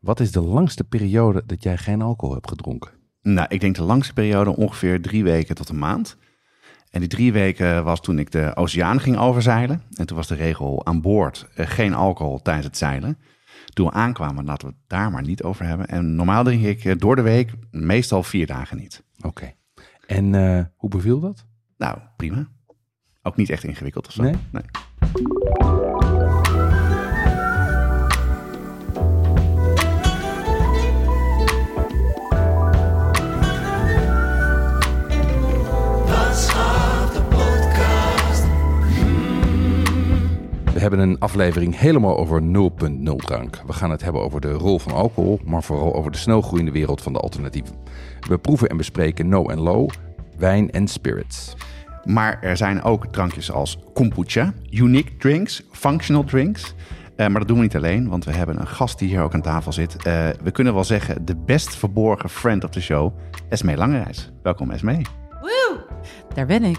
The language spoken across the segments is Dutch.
wat is de langste periode dat jij geen alcohol hebt gedronken? Nou, ik denk de langste periode ongeveer drie weken tot een maand. En die drie weken was toen ik de oceaan ging overzeilen. En toen was de regel aan boord eh, geen alcohol tijdens het zeilen. Toen we aankwamen, laten we het daar maar niet over hebben. En normaal drink ik eh, door de week meestal vier dagen niet. Oké. En eh, hoe beviel dat? Nou, prima. Ook niet echt ingewikkeld of zo. Nee? We hebben een aflevering helemaal over 0.0 drank. We gaan het hebben over de rol van alcohol, maar vooral over de snelgroeiende wereld van de alternatieven. We proeven en bespreken no en low, wijn en spirits. Maar er zijn ook drankjes als kombucha, unique drinks, functional drinks. Eh, maar dat doen we niet alleen, want we hebben een gast die hier ook aan tafel zit. Eh, we kunnen wel zeggen de best verborgen friend of the show, Esmee Langerijs. Welkom Esmee. Woe! Daar ben ik.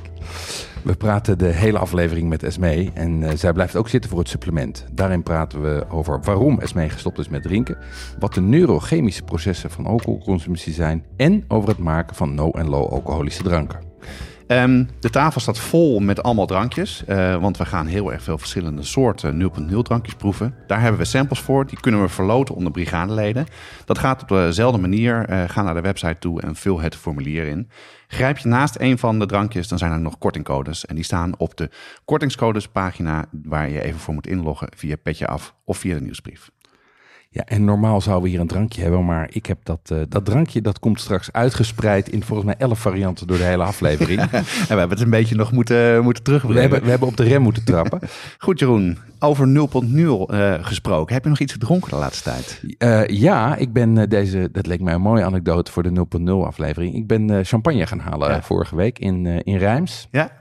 We praten de hele aflevering met Esmee en eh, zij blijft ook zitten voor het supplement. Daarin praten we over waarom Esmee gestopt is met drinken, wat de neurochemische processen van alcoholconsumptie zijn en over het maken van no- en low-alcoholische dranken. Ehm, de tafel staat vol met allemaal drankjes, eh, want we gaan heel erg veel verschillende soorten 0.0 drankjes proeven. Daar hebben we samples voor, die kunnen we verloten onder brigadeleden. Dat gaat op dezelfde manier. Eh, ga naar de website toe en vul het formulier in. Grijp je naast een van de drankjes, dan zijn er nog kortingcodes. En die staan op de kortingscodespagina waar je even voor moet inloggen via Petje Af of via de nieuwsbrief. Ja, en normaal zouden we hier een drankje hebben, maar ik heb dat, eh, dat drankje, dat komt straks uitgespreid in volgens mij elf varianten door de hele aflevering. En we hebben het een beetje nog moeten, moeten we, terugbrengen. hebben, we hebben op de rem moeten trappen. Goed Jeroen, over 0.0 eh, gesproken. Heb je nog iets gedronken de laatste tijd? Eh, ja, ik ben eh, deze, dat leek mij een mooie anekdote voor de 0.0 aflevering. Ik ben eh, champagne gaan halen Ja. eh, vorige week in, eh, in Rijms. Ja?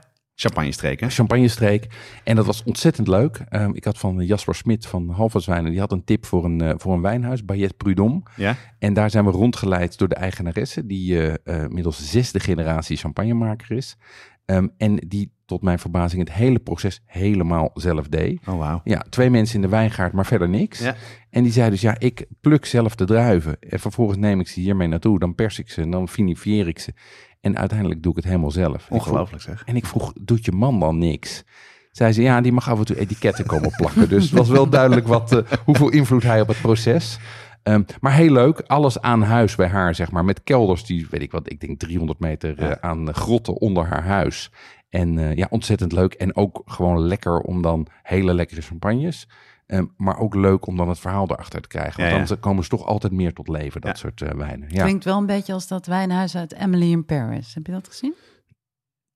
Champagne streken. Champagnestreek. En dat was ontzettend leuk. Ehm, ik had van Jasper Smit van Halverswijnen, die had een tip voor een, eh, voor een wijnhuis, Bayet Prudhomme. Ja? En daar zijn we rondgeleid door de eigenaresse, die eh, eh, middels zesde generatie champagnemaker is. Ehm, en die tot mijn verbazing het hele proces helemaal zelf deed. Oh wauw. Ja, twee mensen in de wijngaard, maar verder niks. Ja. En die zei dus, ja, ik pluk zelf de druiven. En vervolgens neem ik ze hiermee naartoe. Dan pers ik ze en dan vinifieer ik ze. En uiteindelijk doe ik het helemaal zelf. Ongelooflijk zeg. En ik vroeg, doet je man dan niks? Zei ze, ja, die mag af en toe etiketten komen plakken. Dus het was wel duidelijk wat, eh, hoeveel invloed hij op het proces. Ehm, maar heel leuk, alles aan huis bij haar, zeg maar. Met kelders die, weet ik wat, ik denk 300 meter eh, aan grotten onder haar huis. En eh, ja, ontzettend leuk. En ook gewoon lekker om dan hele lekkere champagnes. Ehm, maar ook leuk om dan het verhaal erachter te krijgen. Want Ja, ja. dan komen ze toch altijd meer tot leven, dat Ja. soort eh, wijnen. Ja. Klinkt wel een beetje als dat wijnhuis uit Emily in Paris. Heb je dat gezien?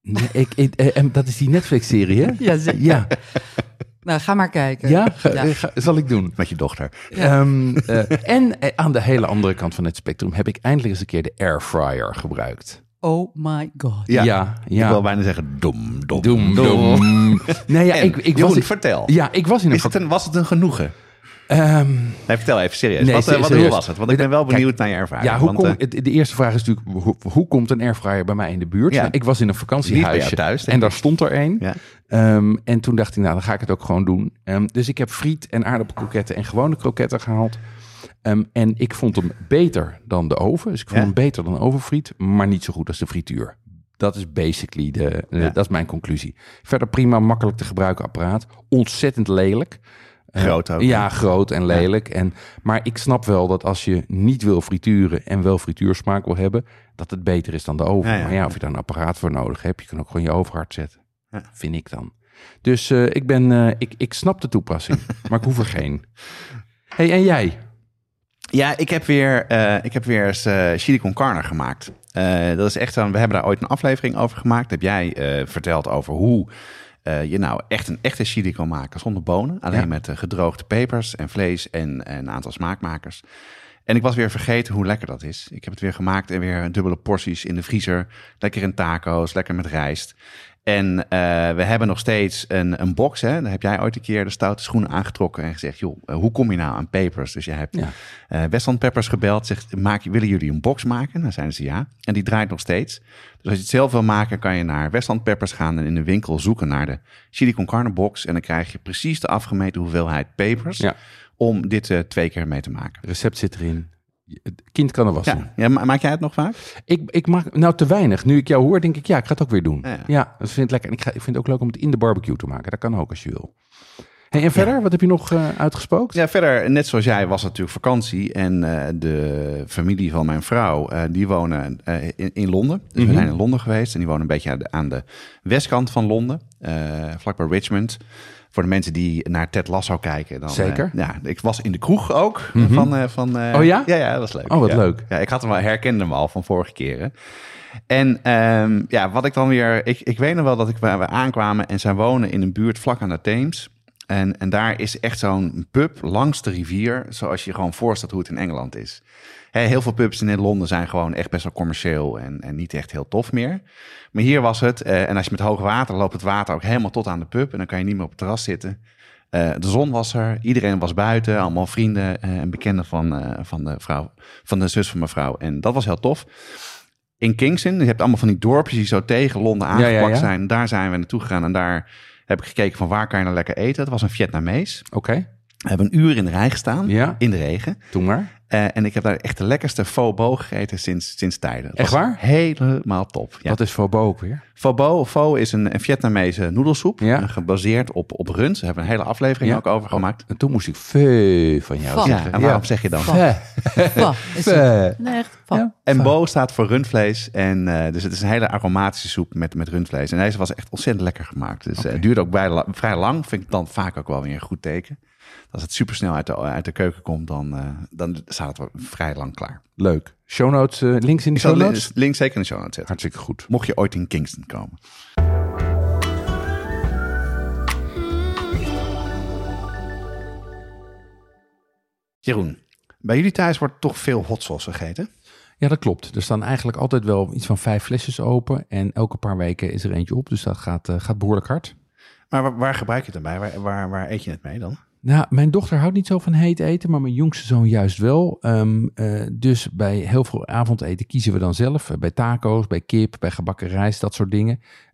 Nee, ik, ik, eh, en dat is die Netflix-serie, hè? Ja, zeker. Ja, Nou, ga maar kijken. ja, ga- Ja. eh, ga- zal ik doen. Met je dochter. Ehm, eh, en eh, aan de hele andere kant van het spectrum heb ik eindelijk eens een keer de airfryer gebruikt. Oh my god. Ja. ja. Ik wil bijna zeggen dom, dom, Doem, doem. Nee, ja, En, ik, ik Jeroen, was, vertel. ja, ik was in een... Is het een, was het een genoegen? Ehm, Nee, vertel even serieus. Nee, wat, eh, ser- wat, hoe serieus. was het? Want ik ben wel Kijk, benieuwd naar je ervaring. ja, hoe want, kom, eh, het- de eerste vraag is natuurlijk, hoe, hoe komt een airfryer bij mij in de buurt? Ja. Nou, ik was in een vakantiehuisje thuis, en daar stond er een. Ja. Ehm, en toen dacht ik, nou, dan ga ik het ook gewoon doen. Ehm, dus ik heb friet en aardappelkroketten en gewone kroketten gehaald. Ehm, en ik vond hem beter dan de oven. Dus ik vond Ja? hem beter dan ovenfriet, maar niet zo goed als de frituur. Dat is basically de, Ja. dat is mijn conclusie. Verder prima, makkelijk te gebruiken apparaat. Ontzettend lelijk. Eh, Groot ook, Ja, groot en lelijk. En, maar ik snap wel dat als je niet wil frituren en wel frituursmaak wil hebben, dat het beter is dan de oven. Ja, ja. Maar ja, of je daar een apparaat voor nodig hebt, je kan ook gewoon je oven hard zetten. Ja. Vind ik dan. Dus eh, ik, ben, eh, ik, ik snap de toepassing, maar ik hoef er geen. hey, en jij? Ja, ik heb weer, eh, ik heb weer eens eh chili con carne gemaakt. Eh, dat is echt, een- we hebben daar ooit een aflevering over gemaakt. Heb jij verteld over hoe je nou echt een echte chili kan maken zonder bonen. Alleen Ja. met gedroogde pepers en vlees en, en een aantal smaakmakers. En ik was weer vergeten hoe lekker dat is. Ik heb het weer gemaakt en weer dubbele porties in de vriezer. Lekker in taco's, lekker met rijst. En eh, we hebben nog steeds een, een box. Hè? Daar heb jij ooit een keer de stoute schoenen aangetrokken en gezegd: joh, eh, hoe kom je nou aan papers? Dus jij hebt Ja. eh Westland Peppers gebeld. Zegt: maak, willen jullie een box maken? Dan zeiden ze ja. En die draait nog steeds. Dus als je het zelf wil maken, kan je naar Westland Peppers gaan en in de winkel zoeken naar de chili con carne box. En dan krijg je precies de afgemeten hoeveelheid pepers Ja. om dit twee keer mee te maken. Recept zit erin. Het kind kan er wassen. Ja, ja, ma- maak jij het nog vaak? Ik, ik maak nou te weinig. Nu ik jou hoor, denk ik, ja, ik ga het ook weer doen. Ja. Ja, dat vind ik lekker. En ik, ga, ik vind het ook leuk om het in de barbecue te maken. Dat kan ook als je wil. Hey, en verder, wat heb je nog eh, uitgespookt? Ja, verder, net zoals jij, was het natuurlijk vakantie. En eh, de familie van mijn vrouw, eh, die wonen in, in Londen. Dus Mhm. we zijn in Londen geweest. En die wonen een beetje aan de, aan de westkant van Londen. vlakbij Richmond. Voor de mensen die naar Ted Lasso kijken. Dan, eh, Zeker. ja, ik was in de kroeg ook. Mhm. van, eh, van, eh, Oh ja? Ja, ja, dat was leuk. Oh, wat ja. leuk. Ja, ik had hem al, herkende hem al van vorige keren. En ehm, ja, wat ik dan weer... Ik, ik weet nog wel dat ik, we aankwamen en zij wonen in een buurt vlak aan de Theems. En, en daar is echt zo'n pub langs de rivier, zoals je je gewoon voorstelt hoe het in Engeland is. Heel veel pubs in Londen zijn gewoon echt best wel commercieel en, en niet echt heel tof meer. Maar hier was het, eh, en als je met hoog water loopt het water ook helemaal tot aan de pub en dan kan je niet meer op het terras zitten. Eh, de zon was er, iedereen was buiten, allemaal vrienden eh, en bekenden van, van, de vrouw, van de zus van mijn vrouw. En dat was heel tof. In Kingston, je hebt allemaal van die dorpjes die zo tegen Londen Ja, aangeplakt ja, ja. zijn. Daar zijn we naartoe gegaan en daar heb ik gekeken van waar kan je nou lekker eten. Het was een Vietnamees. Oké, We hebben een uur in de rij gestaan, Ja. in de regen. doe maar. Eh, en ik heb daar echt de lekkerste faux bo gegeten sinds, sinds tijden. Echt waar? Helemaal top. Ja. Wat is Fobo ook weer? Pho bo, pho is een, een Vietnamese noedelsoep, Ja. eh, gebaseerd op, op rund. Daar hebben we een hele aflevering Ja. ook over gemaakt. En toen moest ik Feu van jou zeggen. en waarom zeg je dan? Is het. Nee, echt. Ja. En bo staat voor rundvlees. En, eh, dus het is een hele aromatische soep met, met rundvlees. En deze was echt ontzettend lekker gemaakt. Dus eh, het duurde ook bij, vrij lang. Vind ik dan vaak ook wel weer een goed teken. Als het supersnel uit de, uit de keuken komt, dan, eh, dan staat het vrij lang klaar. Leuk. Show notes, eh, links in de show notes? link- link zeker in de show notes zetten. Hartstikke goed. Mocht je ooit in Kingston komen. Jeroen, bij jullie thuis wordt toch veel hot sauce gegeten? Ja, dat klopt. Er staan eigenlijk altijd wel iets van vijf flesjes open. En elke paar weken is er eentje op. Dus dat gaat, eh, gaat behoorlijk hard. Maar waar, waar gebruik je het dan bij? Waar, waar, waar eet je het mee dan? Nou, mijn dochter houdt niet zo van heet eten, maar mijn jongste zoon juist wel. Ehm, eh, dus bij heel veel avondeten kiezen we dan zelf. Eh, Bij taco's, bij kip, bij gebakken rijst, dat soort dingen.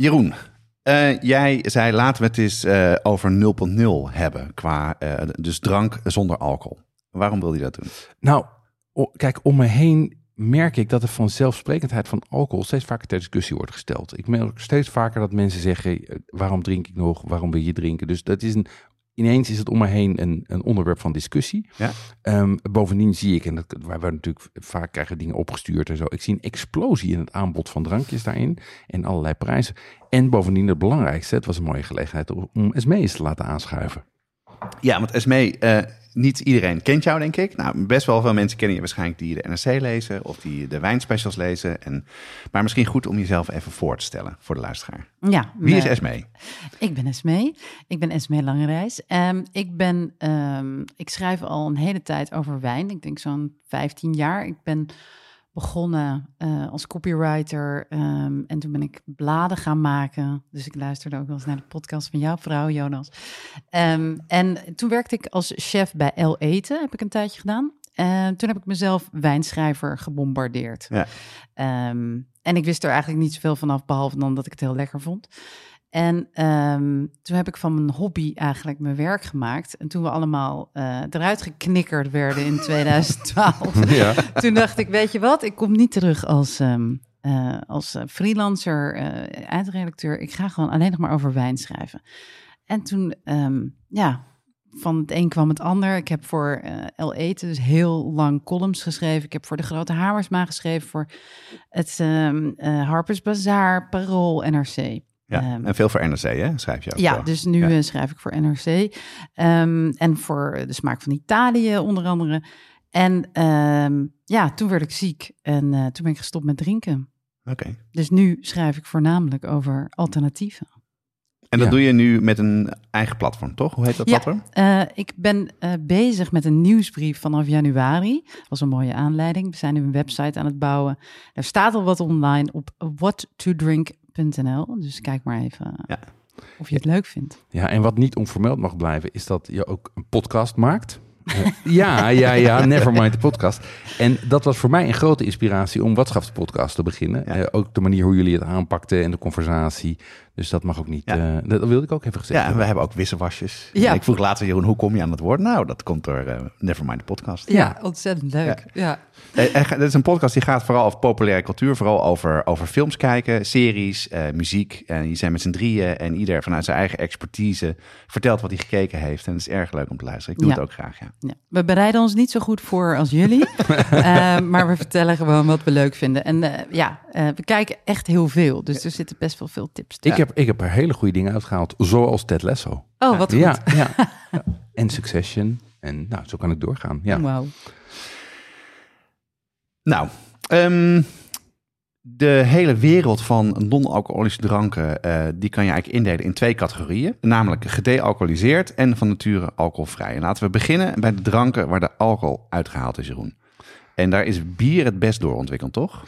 Jeroen, eh, jij zei laten we het eens eh, over 0.0 hebben. Qua, eh, dus drank zonder alcohol. Waarom wil je dat doen? Nou, kijk, om me heen merk ik dat er van zelfsprekendheid van alcohol steeds vaker ter discussie wordt gesteld. Ik merk steeds vaker dat mensen zeggen, waarom drink ik nog? Waarom wil je drinken? Dus dat is een, ineens is het om me heen een, een onderwerp van discussie. Ja. Ehm, bovendien zie ik, en dat, waar we natuurlijk vaak krijgen dingen opgestuurd en zo. Ik zie een explosie in het aanbod van drankjes daarin en allerlei prijzen. En bovendien het belangrijkste, het was een mooie gelegenheid om om SME's te laten aanschuiven. Ja, want Esmee, eh niet iedereen kent jou, denk ik. Nou, best wel veel mensen kennen je waarschijnlijk die de NRC lezen of die de wijnspecials lezen. En, maar misschien goed om jezelf even voor te stellen voor de luisteraar. Ja, Wie is nee. Esmee? Ik ben Esmee. Ik ben Esmee Langereis. Ehm ik, ben, ehm, ik schrijf al een hele tijd over wijn. Ik denk zo'n 15 jaar. Ik ben begonnen eh, als copywriter ehm, en toen ben ik bladen gaan maken. Dus ik luisterde ook wel eens naar de podcast van jouw vrouw, Jonas. Ehm, en toen werkte ik als chef bij El Eten, heb ik een tijdje gedaan. En toen heb ik mezelf wijnschrijver gebombardeerd. Ja. Ehm, en ik wist er eigenlijk niet zoveel vanaf, behalve dan dat ik het heel lekker vond. En ehm, toen heb ik van mijn hobby eigenlijk mijn werk gemaakt. En toen we allemaal eh, eruit geknikkerd werden in 2012, Ja. toen dacht ik, weet je wat, ik kom niet terug als, ehm, eh, als eh, freelancer, eh, eindredacteur. Ik ga gewoon alleen nog maar over wijn schrijven. En toen, ehm, ja, van het een kwam het ander. Ik heb voor eh El Eten dus heel lang columns geschreven. Ik heb voor de Grote Hamersma geschreven, voor het Harper's Bazaar, Parool, NRC. Ja, Ehm, en veel voor NRC, hè? Schrijf je ook. Ja, wel. dus nu Ja. eh, schrijf ik voor NRC. Ehm, en voor de smaak van Italië onder andere. En ehm, ja, toen werd ik ziek en eh, toen ben ik gestopt met drinken. Oké. Dus nu schrijf ik voornamelijk over alternatieven. En dat Ja. doe je nu met een eigen platform, toch? Hoe heet dat Ja. platform? Eh, ik ben eh, bezig met een nieuwsbrief vanaf januari. Dat was een mooie aanleiding. We zijn nu een website aan het bouwen. Er staat al wat online op whattodrink.nl. Dus kijk maar even Ja. of je het leuk vindt. Ja, en wat niet onvermeld mag blijven, is dat je ook een podcast maakt. Eh, ja, ja, ja, Nevermind de podcast. En dat was voor mij een grote inspiratie om Watschapspodcast te beginnen. Ja. Eh, ook de manier hoe jullie het aanpakten en de conversatie. Dus dat mag ook niet. Ja. eh, dat wilde ik ook even gezegd Ja, en we hebben ook wisselwasjes. Ja. Ik vroeg later, Jeroen, hoe kom je aan het woord? Nou, dat komt door eh, Nevermind de podcast. Ja, ontzettend leuk. Ja. Eh, en ga- Dit is een podcast die gaat vooral over populaire cultuur. Vooral over, over films kijken, series, eh, muziek. En je zijn met z'n drieën en ieder vanuit zijn eigen expertise vertelt wat hij gekeken heeft. En het is erg leuk om te luisteren. Ik doe Ja. het ook graag, ja. Ja. We bereiden ons niet zo goed voor als jullie, eh, maar we vertellen gewoon wat we leuk vinden. En eh, ja, eh, we kijken echt heel veel, dus er zitten best wel veel tips. Ik, heb, ik heb er hele goede dingen uitgehaald, zoals Ted Lasso. Oh, wat goed. Ja, ja. Ja. En Succession. En nou, zo kan ik doorgaan. Ja. Wauw. Nou, ehm, de hele wereld van non-alcoholische dranken, eh, die kan je eigenlijk indelen in twee categorieën. Namelijk gedealcoholiseerd en van nature alcoholvrij. En laten we beginnen bij de dranken waar de alcohol uitgehaald is, Jeroen. En daar is bier het best doorontwikkeld, toch?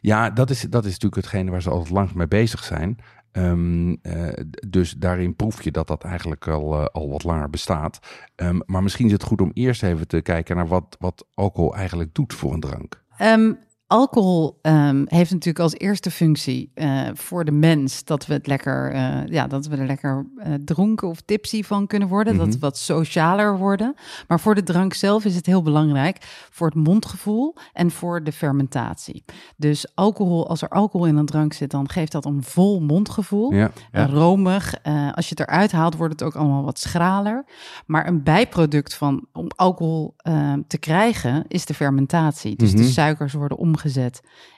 Ja, dat is, dat is natuurlijk hetgene waar ze altijd lang mee bezig zijn. D- dus daarin proef je dat dat eigenlijk al, eh, al wat langer bestaat. Ehm, maar misschien is het goed om eerst even te kijken naar wat, wat alcohol eigenlijk doet voor een drank. Ehm, alcohol ehm, heeft natuurlijk als eerste functie eh, voor de mens dat we het lekker, eh, ja, dat we er lekker eh, dronken of tipsy van kunnen worden, dat Mhm. we wat socialer worden. Maar voor de drank zelf is het heel belangrijk voor het mondgevoel en voor de fermentatie. Dus alcohol, als er alcohol in een drank zit, dan geeft dat een vol mondgevoel. Ja, Ja. romig. Als je het eruit haalt, wordt het ook allemaal wat schraler. Maar een bijproduct van om alcohol eh, te krijgen is de fermentatie. Dus Mhm. de suikers worden omgezet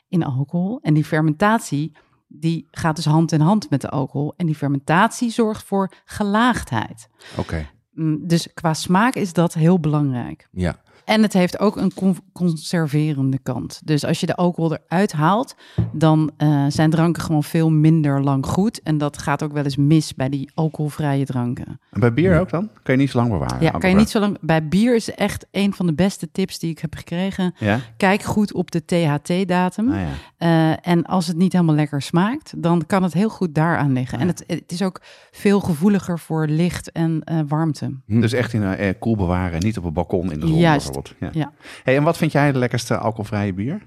in alcohol. En die fermentatie die gaat dus hand in hand met de alcohol. En die fermentatie zorgt voor gelaagdheid. oké. Mm, Dus qua smaak is dat heel belangrijk. Ja. En het heeft ook een con- conserverende kant. Dus als je de alcohol eruit haalt, dan eh, zijn dranken gewoon veel minder lang goed. En dat gaat ook wel eens mis bij die alcoholvrije dranken. En bij bier ook dan? Kan je niet zo lang bewaren? Ja, kan je niet zo lang. Bij bier is echt een van de beste tips die ik heb gekregen. Ja? Kijk goed op de THT-datum. Ah, ja. Eh, en als het niet helemaal lekker smaakt, dan kan het heel goed daaraan liggen. En het, het is ook veel gevoeliger voor licht en eh, warmte. Dus echt in een koel bewaren, niet op een balkon in de zon Juist, bijvoorbeeld. Ja. ja. Hey, en wat vind jij de lekkerste alcoholvrije bier?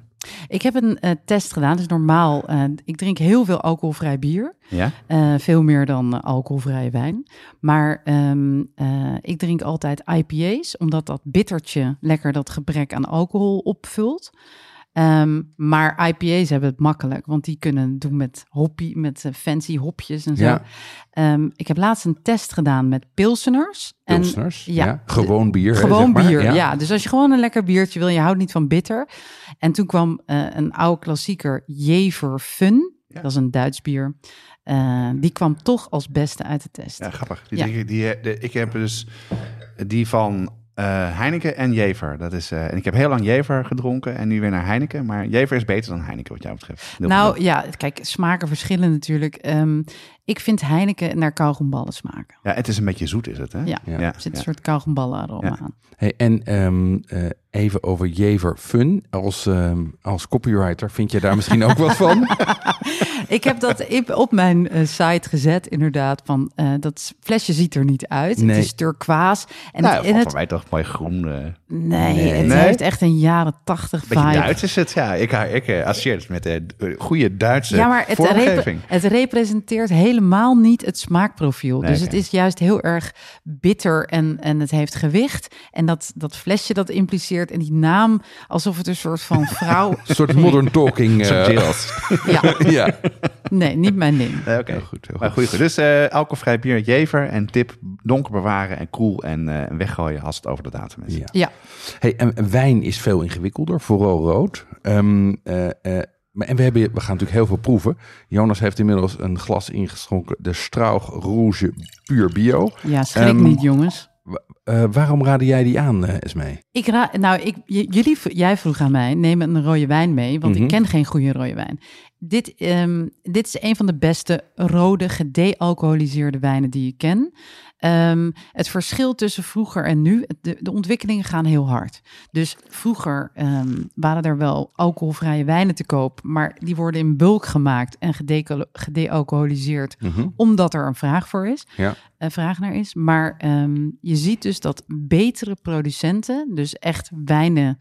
Ik heb een eh, test gedaan. Dus normaal, eh, ik drink heel veel alcoholvrij bier. Ja? Eh, veel meer dan alcoholvrije wijn. Maar ehm, eh, ik drink altijd IPA's, omdat dat bittertje lekker dat gebrek aan alcohol opvult. Ehm, maar IPA's hebben het makkelijk, want die kunnen doen met hoppie, met eh, fancy hopjes en zo. Ja. Ehm, ik heb laatst een test gedaan met pilseners. En- Pilsners. ja, ja, Gewoon bier. hè, Gewoon zeg maar. bier, ja. Dus als je gewoon een lekker biertje wil, je houdt niet van bitter. En toen kwam eh, een oude klassieker, Jever Fun. Ja. Dat is een Duits bier. Eh, die kwam toch als beste uit de test. Ja, grappig. Die, die, eh, de, ik heb dus die van eh, Heineken en Jever. Dat is, eh, en ik heb heel lang Jever gedronken en nu weer naar Heineken. Maar Jever is beter dan Heineken wat jou betreft. Nou ja, kijk, smaken verschillen natuurlijk. Ehm, ik vind Heineken naar kauwgomballen smaken. ja, het is een beetje zoet is het, hè? Ja, Ja. er zit een soort kauwgomballen aroma Ja. aan. Hey, en ehm, eh, even over Jever Fun. Als, ehm, als copywriter vind je daar misschien ook wat van? Ik heb dat op mijn eh, site gezet, inderdaad. Van eh, dat flesje ziet er niet uit. Nee. Het is turquoise. En nou, het, en het, voor mij toch mooi groen. nee, Nee. het Nee? heeft echt een jaren tachtig beetje vibe. Duits is het, ja. Ik, ik associeer het met een goede Duitse Ja, maar het, vormgeving. repre- het representeert helemaal niet het smaakprofiel. Nee, dus het is juist heel erg bitter en, en het heeft gewicht. En dat, dat flesje dat impliceert en die naam alsof het een soort van vrouw... Een soort modern talking. eh, ja, ja. Nee, niet mijn ding. Oké, Heel goed, heel goed. goed, goed. Dus eh, alcoholvrij bier, jever en tip, donker bewaren en koel en eh, weggooien als het over de datum is. Ja. Ja, Hey, en en wijn is veel ingewikkelder, vooral rood. Ehm, eh, eh, en we, hebben, we gaan natuurlijk heel veel proeven. Jonas heeft inmiddels een glas ingeschonken, de Strauch Rouge Puur Bio. ja schrik Ehm, niet, jongens. Eh, waarom raadde jij die aan, Esmee? Ik ra nou, ik, jullie, jij vroeg aan mij, neem een rode wijn mee, want Mhm. ik ken geen goede rode wijn. Dit, ehm, dit is een van de beste rode, gedealcoholiseerde wijnen die ik ken. Ehm, het verschil tussen vroeger en nu, de, de ontwikkelingen gaan heel hard. Dus vroeger ehm, waren er wel alcoholvrije wijnen te koop, maar die worden in bulk gemaakt en gedealcoholiseerd omdat er een vraag voor is, Ja. een vraag naar is. Maar je ziet dus dat betere producenten, dus echt wijnen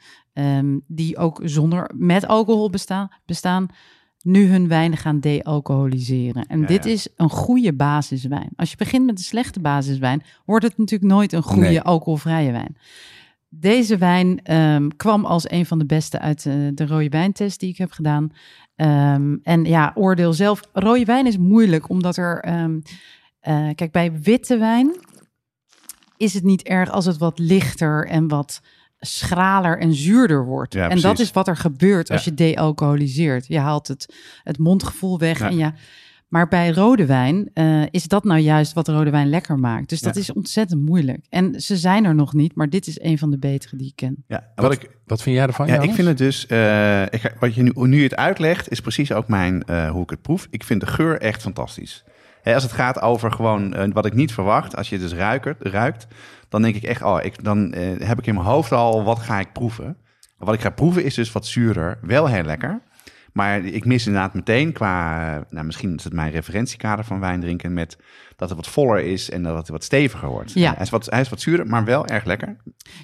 die ook zonder met alcohol bestaan, bestaan, nu hun wijnen gaan dealcoholiseren. En Ja, dit ja. is een goede basiswijn. Als je begint met een slechte basiswijn, wordt het natuurlijk nooit een goede Nee. alcoholvrije wijn. Deze wijn ehm, kwam als een van de beste uit eh, de rode wijntest die ik heb gedaan. Ehm, en ja, oordeel zelf. Rode wijn is moeilijk, omdat er... ehm, eh, kijk, bij witte wijn is het niet erg als het wat lichter en wat schraler en zuurder wordt. Ja, en dat is wat er gebeurt als Ja. je dealcoholiseert. Je haalt het, het mondgevoel weg Ja. en ja... Maar bij rode wijn eh, is dat nou juist wat rode wijn lekker maakt. Dus dat Ja. is ontzettend moeilijk. En ze zijn er nog niet, maar dit is een van de betere die ik ken. Ja, wat ik, Wat vind jij ervan, ja, ik vind het dus, eh, ik, wat je nu, hoe nu het uitlegt, is precies ook mijn, eh, hoe ik het proef. Ik vind de geur echt fantastisch. Hè, als het gaat over gewoon eh, wat ik niet verwacht, als je dus ruikt, ruikt dan denk ik echt, oh, ik, dan eh, heb ik in mijn hoofd al, wat ga ik proeven? Wat ik ga proeven is dus wat zuurder, wel heel lekker. Maar ik mis inderdaad meteen qua, eh, nou misschien is het mijn referentiekader van wijn drinken, met dat het wat voller is en dat het wat steviger wordt. Ja. Hij, is wat, hij is wat zuurder, maar wel erg lekker.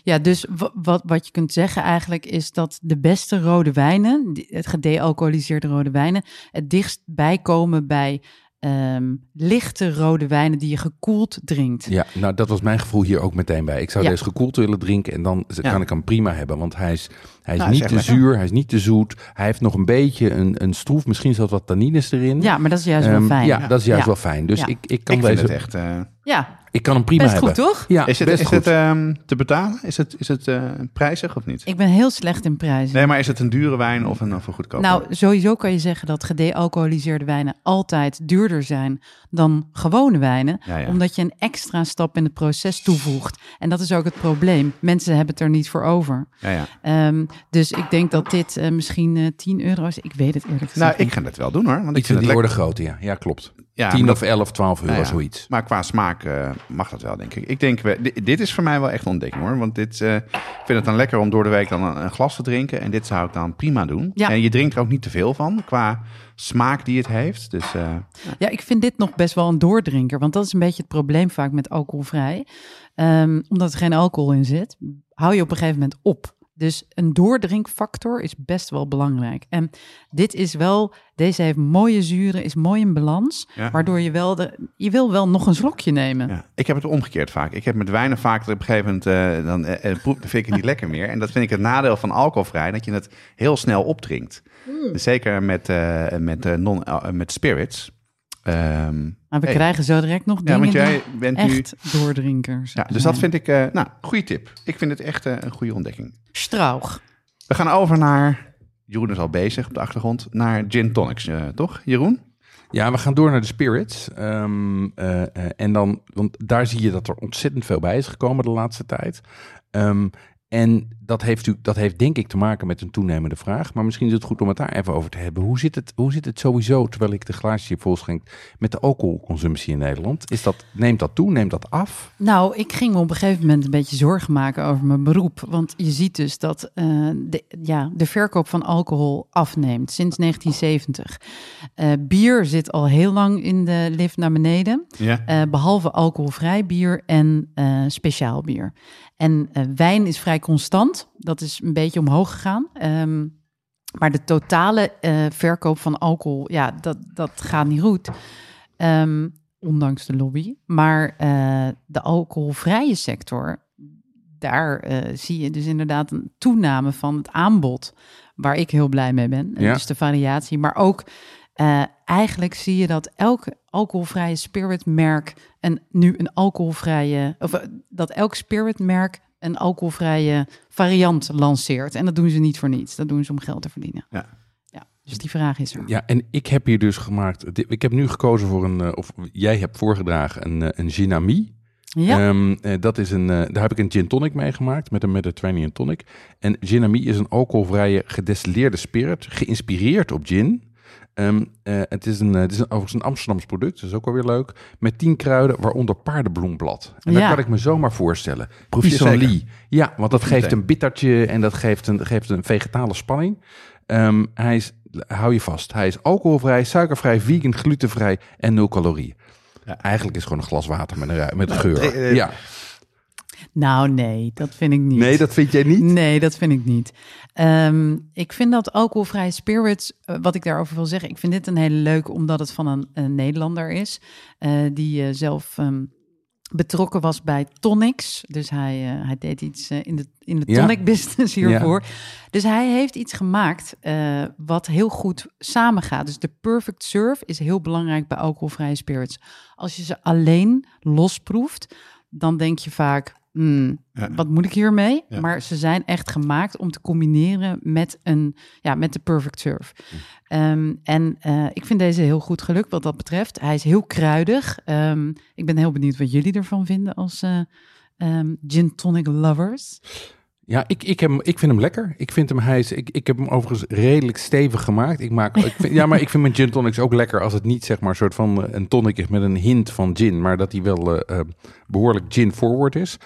Ja, dus wa- wat, wat je kunt zeggen eigenlijk is dat de beste rode wijnen, het gedealcoholiseerde rode wijnen, het dichtst bijkomen bij ehm, lichte rode wijnen die je gekoeld drinkt. Ja, nou dat was mijn gevoel hier ook meteen bij. Ik zou Ja. deze gekoeld willen drinken en dan Ja. kan ik hem prima hebben. Want hij is, hij is Nou, niet te lekker. zuur, hij is niet te zoet. Hij heeft nog een beetje een, een stroef, misschien zat wat tannines erin. Ja, maar dat is juist Ehm, wel fijn. Ja, dat is juist Ja. wel fijn. Dus Ja. ik, ik kan ik deze, vind het echt... eh, Ja, ik kan hem prima best hebben. goed toch? Ja, is het, best is goed. het ehm, te betalen? Is het, is het eh, prijzig of niet? Ik ben heel slecht in prijzen. Nee, maar is het een dure wijn of een, of een goedkope? Nou, sowieso kan je zeggen dat gedealcoholiseerde wijnen altijd duurder zijn dan gewone wijnen. Ja, ja. Omdat je een extra stap in het proces toevoegt. En dat is ook het probleem. Mensen hebben het er niet voor over. ja, ja. Ehm, dus ik denk dat dit eh, misschien eh 10 euro is. Ik weet het eerlijk gezegd Nou, ik ga het wel doen hoor. Want ik vind in die lekker. orde grootte, ja. Ja, klopt. Ja, 10 maar of 11, 12 euro, Nou ja, zoiets. Maar qua smaak eh, mag dat wel, denk ik. Ik denk, we, dit is voor mij wel echt een ontdekking hoor. Want dit, eh, ik vind het dan lekker om door de week dan een, een glas te drinken. En dit zou ik dan prima doen. Ja. En je drinkt er ook niet te veel van qua smaak die het heeft. Dus eh, Ja, ik vind dit nog best wel een doordrinker. Want dat is een beetje het probleem vaak met alcoholvrij. Ehm, omdat er geen alcohol in zit, hou je op een gegeven moment op. Dus een doordrinkfactor is best wel belangrijk. En dit is wel, deze heeft mooie zuren, is mooi in balans. Ja. Waardoor je wel, de, je wil wel nog een slokje nemen. ja. ik heb het omgekeerd vaak. Ik heb met wijnen vaak op een gegeven moment, eh, dan, proef- dan vind ik het niet lekker meer. En dat vind ik het nadeel van alcoholvrij, dat je het heel snel opdrinkt. Dus zeker met, eh, met, eh, non, met spirits. Ehm, Maar we Hey. krijgen zo direct nog ja, dingen want die jij bent nu... echt doordrinkers Ja, dus zijn. dat vind ik, eh nou, goede tip. Ik vind het echt eh, een goede ontdekking. Strauch. We gaan over naar, Jeroen is al bezig op de achtergrond, naar gin tonics, eh, toch Jeroen? Ja, we gaan door naar de spirits. Ehm, eh, eh, en dan, want daar zie je dat er ontzettend veel bij is gekomen de laatste tijd. Ehm, en dat heeft, dat heeft denk ik te maken met een toenemende vraag. Maar misschien is het goed om het daar even over te hebben. Hoe zit het, hoe zit het sowieso, terwijl ik de glaasjes hier vol schenk, met de alcoholconsumptie in Nederland? Is dat, neemt dat toe? Neemt dat af? Nou, ik ging me op een gegeven moment een beetje zorgen maken over mijn beroep. Want je ziet dus dat eh, de, ja, de verkoop van alcohol afneemt sinds 1970. Eh, bier zit al heel lang in de lift naar beneden. Ja. eh, behalve alcoholvrij bier en eh, speciaal bier. En eh, wijn is vrij constant. Dat is een beetje omhoog gegaan. Ehm, maar de totale eh, verkoop van alcohol, ja, dat, dat gaat niet goed. Ehm, ondanks de lobby. Maar eh, de alcoholvrije sector, daar zie je dus inderdaad een toename van het aanbod. Waar ik heel blij mee ben. En Ja. Dus de variatie. Maar ook eigenlijk zie je dat elk alcoholvrije spiritmerk en nu een alcoholvrije, of eh, dat elk spiritmerk een alcoholvrije variant lanceert. En dat doen ze niet voor niets. Dat doen ze om geld te verdienen. Ja. ja dus die vraag is er. Ja, en ik heb hier dus gemaakt. Ik heb nu gekozen voor een, eh, of jij hebt voorgedragen een, eh, een gin ami. Ja, Ehm, eh, dat is een, daar heb ik een gin tonic meegemaakt met een Mediterranean tonic. En gin ami is een alcoholvrije gedestilleerde spirit, geïnspireerd op gin. Ehm, eh, het is, een, eh, het is een, overigens een Amsterdams product, dat is ook wel weer leuk. Met tien kruiden, waaronder paardenbloemblad. En dat Ja. kan ik me zomaar voorstellen. Proef je. Ja, want dat geeft een bittertje en dat geeft een, geeft een vegetale spanning. Ehm, hij is, hou je vast, hij is alcoholvrij, suikervrij, vegan, glutenvrij en nul calorieën. Ja. Eigenlijk is het gewoon een glas water met een, met een geur. eh, ja. Nou nee, dat vind ik niet. Nee, dat vind jij niet? Nee, dat vind ik niet. Ehm, ik vind dat alcoholvrije spirits, eh, wat ik daarover wil zeggen, ik vind dit een hele leuke, omdat het van een, een Nederlander is, eh, die eh, zelf ehm, betrokken was bij tonics. Dus hij, hij deed iets in de, in de Ja. tonic business hiervoor. Dus hij heeft iets gemaakt wat heel goed samengaat. Dus de perfect serve is heel belangrijk bij alcoholvrije spirits. Als je ze alleen losproeft, dan denk je vaak, hmm, wat moet ik hiermee? Maar ze zijn echt gemaakt om te combineren met, een, ja, met de perfect serve. Ehm, en eh, ik vind deze heel goed gelukt wat dat betreft. Hij is heel kruidig. Ehm, ik ben heel benieuwd wat jullie ervan vinden als eh, ehm, gin tonic lovers. Ja, ik, ik, heb, hem- ik vind hem lekker. Ik vind hem, hij is, ik, ik heb hem overigens redelijk stevig gemaakt. Ik maak, ik vind, ja, maar ik vind mijn gin tonics ook lekker als het niet zeg maar een soort van eh, een tonic is met een hint van gin, maar dat hij wel eh, eh, behoorlijk gin forward is.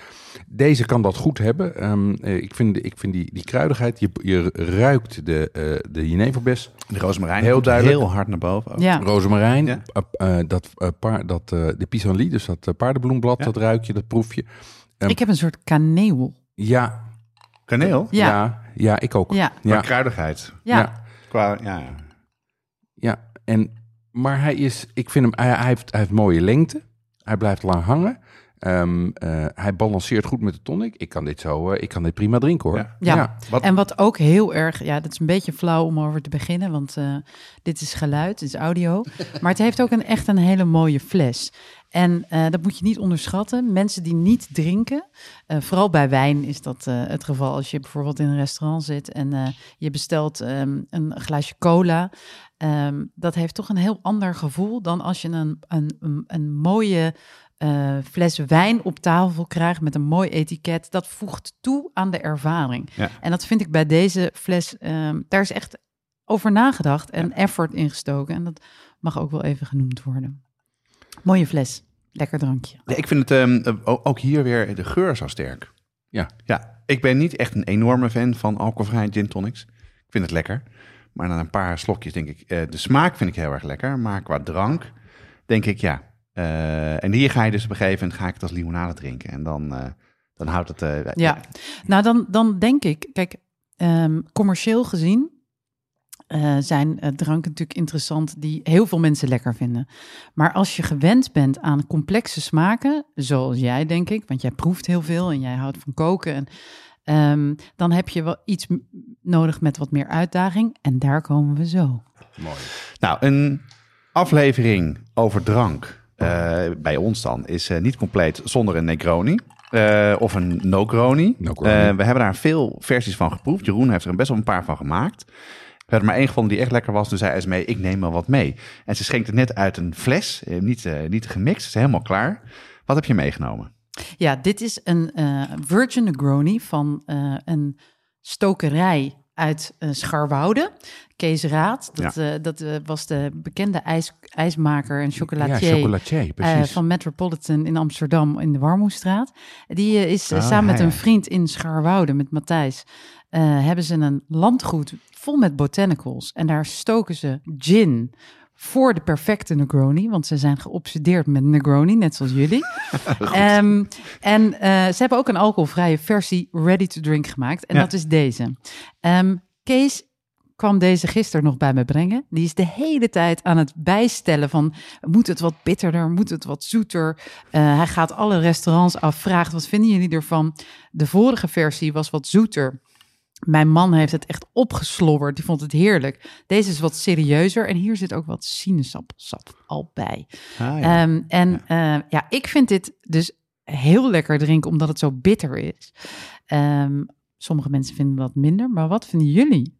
Deze kan dat goed hebben. Ehm, eh, ik vind, ik vind die, die kruidigheid, je, je ruikt de, eh de jeneverbes, De rozemarijn Heel komt duidelijk. heel hard naar boven. ook. Ja, rozemarijn, Ja. dat, paar, dat, eh, de pissenlit, dus dat paardenbloemblad, Ja. dat ruik je, dat proef je. Ehm, ik heb een soort kaneel. Ja, Kaneel? Ja. ja, ja, ik ook. Ja, Qua Ja, kruidigheid. ja. ja. Qua, ja, ja. Ja, en, maar hij is, ik vind hem, hij, hij heeft, hij heeft mooie lengte. Hij blijft lang hangen. Ehm, eh, hij balanceert goed met de tonic. Ik kan dit zo, eh, ik kan dit prima drinken hoor. Ja. Ja. Wat, En wat ook heel erg, ja, dat is een beetje flauw om over te beginnen, want eh, dit is geluid, dit is audio. Maar het heeft ook een, echt een hele mooie fles. En eh, dat moet je niet onderschatten. Mensen die niet drinken, eh, vooral bij wijn is dat eh, het geval. Als je bijvoorbeeld in een restaurant zit en je bestelt ehm, een glaasje cola. ehm, dat heeft toch een heel ander gevoel dan als je een, een, een, een mooie fles wijn op tafel krijgt met een mooi etiket. Dat voegt toe aan de ervaring. Ja. En dat vind ik bij deze fles, ehm, daar is echt over nagedacht en effort ingestoken. En dat mag ook wel even genoemd worden. Mooie fles, lekker drankje. Nee, ik vind het ehm, eh, ook hier weer de geur zo sterk. Ja. Ja, ik ben niet echt een enorme fan van alcoholvrije gin tonics. Ik vind het lekker. Maar na een paar slokjes denk ik, eh, de smaak vind ik heel erg lekker. Maar qua drank denk ik, ja. eh, en hier ga je dus op een gegeven moment, ga ik het als limonade drinken. En dan, dan houdt het... eh, Ja, nou dan, dan denk ik, kijk, ehm, commercieel gezien eh, zijn eh, dranken natuurlijk interessant die heel veel mensen lekker vinden. Maar als je gewend bent aan complexe smaken, zoals jij denk ik, want jij proeft heel veel en jij houdt van koken, en, ehm, dan heb je wel iets nodig met wat meer uitdaging. En daar komen we zo. Mooi. Nou, een aflevering over drank eh, bij ons dan is eh, niet compleet zonder een Negroni. eh, of een No-Groni. We hebben daar veel versies van geproefd. Jeroen heeft er best wel een paar van gemaakt. We er maar één gevonden die echt lekker was. Toen zei Esmee, ik neem wel wat mee. En ze schenkt het net uit een fles. eh, niet, eh, niet gemixt, is helemaal klaar. Wat heb je meegenomen? Ja, dit is een eh, Virgin Negroni van een stokerij uit Scharwoude. Kees Raad, dat, dat was de bekende ijs, ijsmaker en Ja, chocolatier. chocolatier, eh, precies. van Metropolitan in Amsterdam in de Warmoestraat. Die is Ah, samen met ja, een ja. vriend in Scharwoude, met Matthijs, hebben ze een landgoed vol met botanicals. En daar stoken ze gin voor de perfecte Negroni, want ze zijn geobsedeerd met Negroni, net zoals jullie. Ehm, en eh, ze hebben ook een alcoholvrije versie ready to drink gemaakt. En Ja. dat is deze. Ehm, Kees kwam deze gisteren nog bij me brengen. Die is de hele tijd aan het bijstellen van... moet het wat bitterder, moet het wat zoeter? Eh, hij gaat alle restaurants af, vraagt wat vinden jullie ervan? De vorige versie was wat zoeter. Mijn man heeft het echt opgeslobberd. Die vond het heerlijk. Deze is wat serieuzer. En hier zit ook wat sinaasappelsap al bij. Ah, ja. Ehm, en ja. ja, ik vind dit dus heel lekker drinken omdat het zo bitter is. Ehm, sommige mensen vinden dat minder. Maar wat vinden jullie?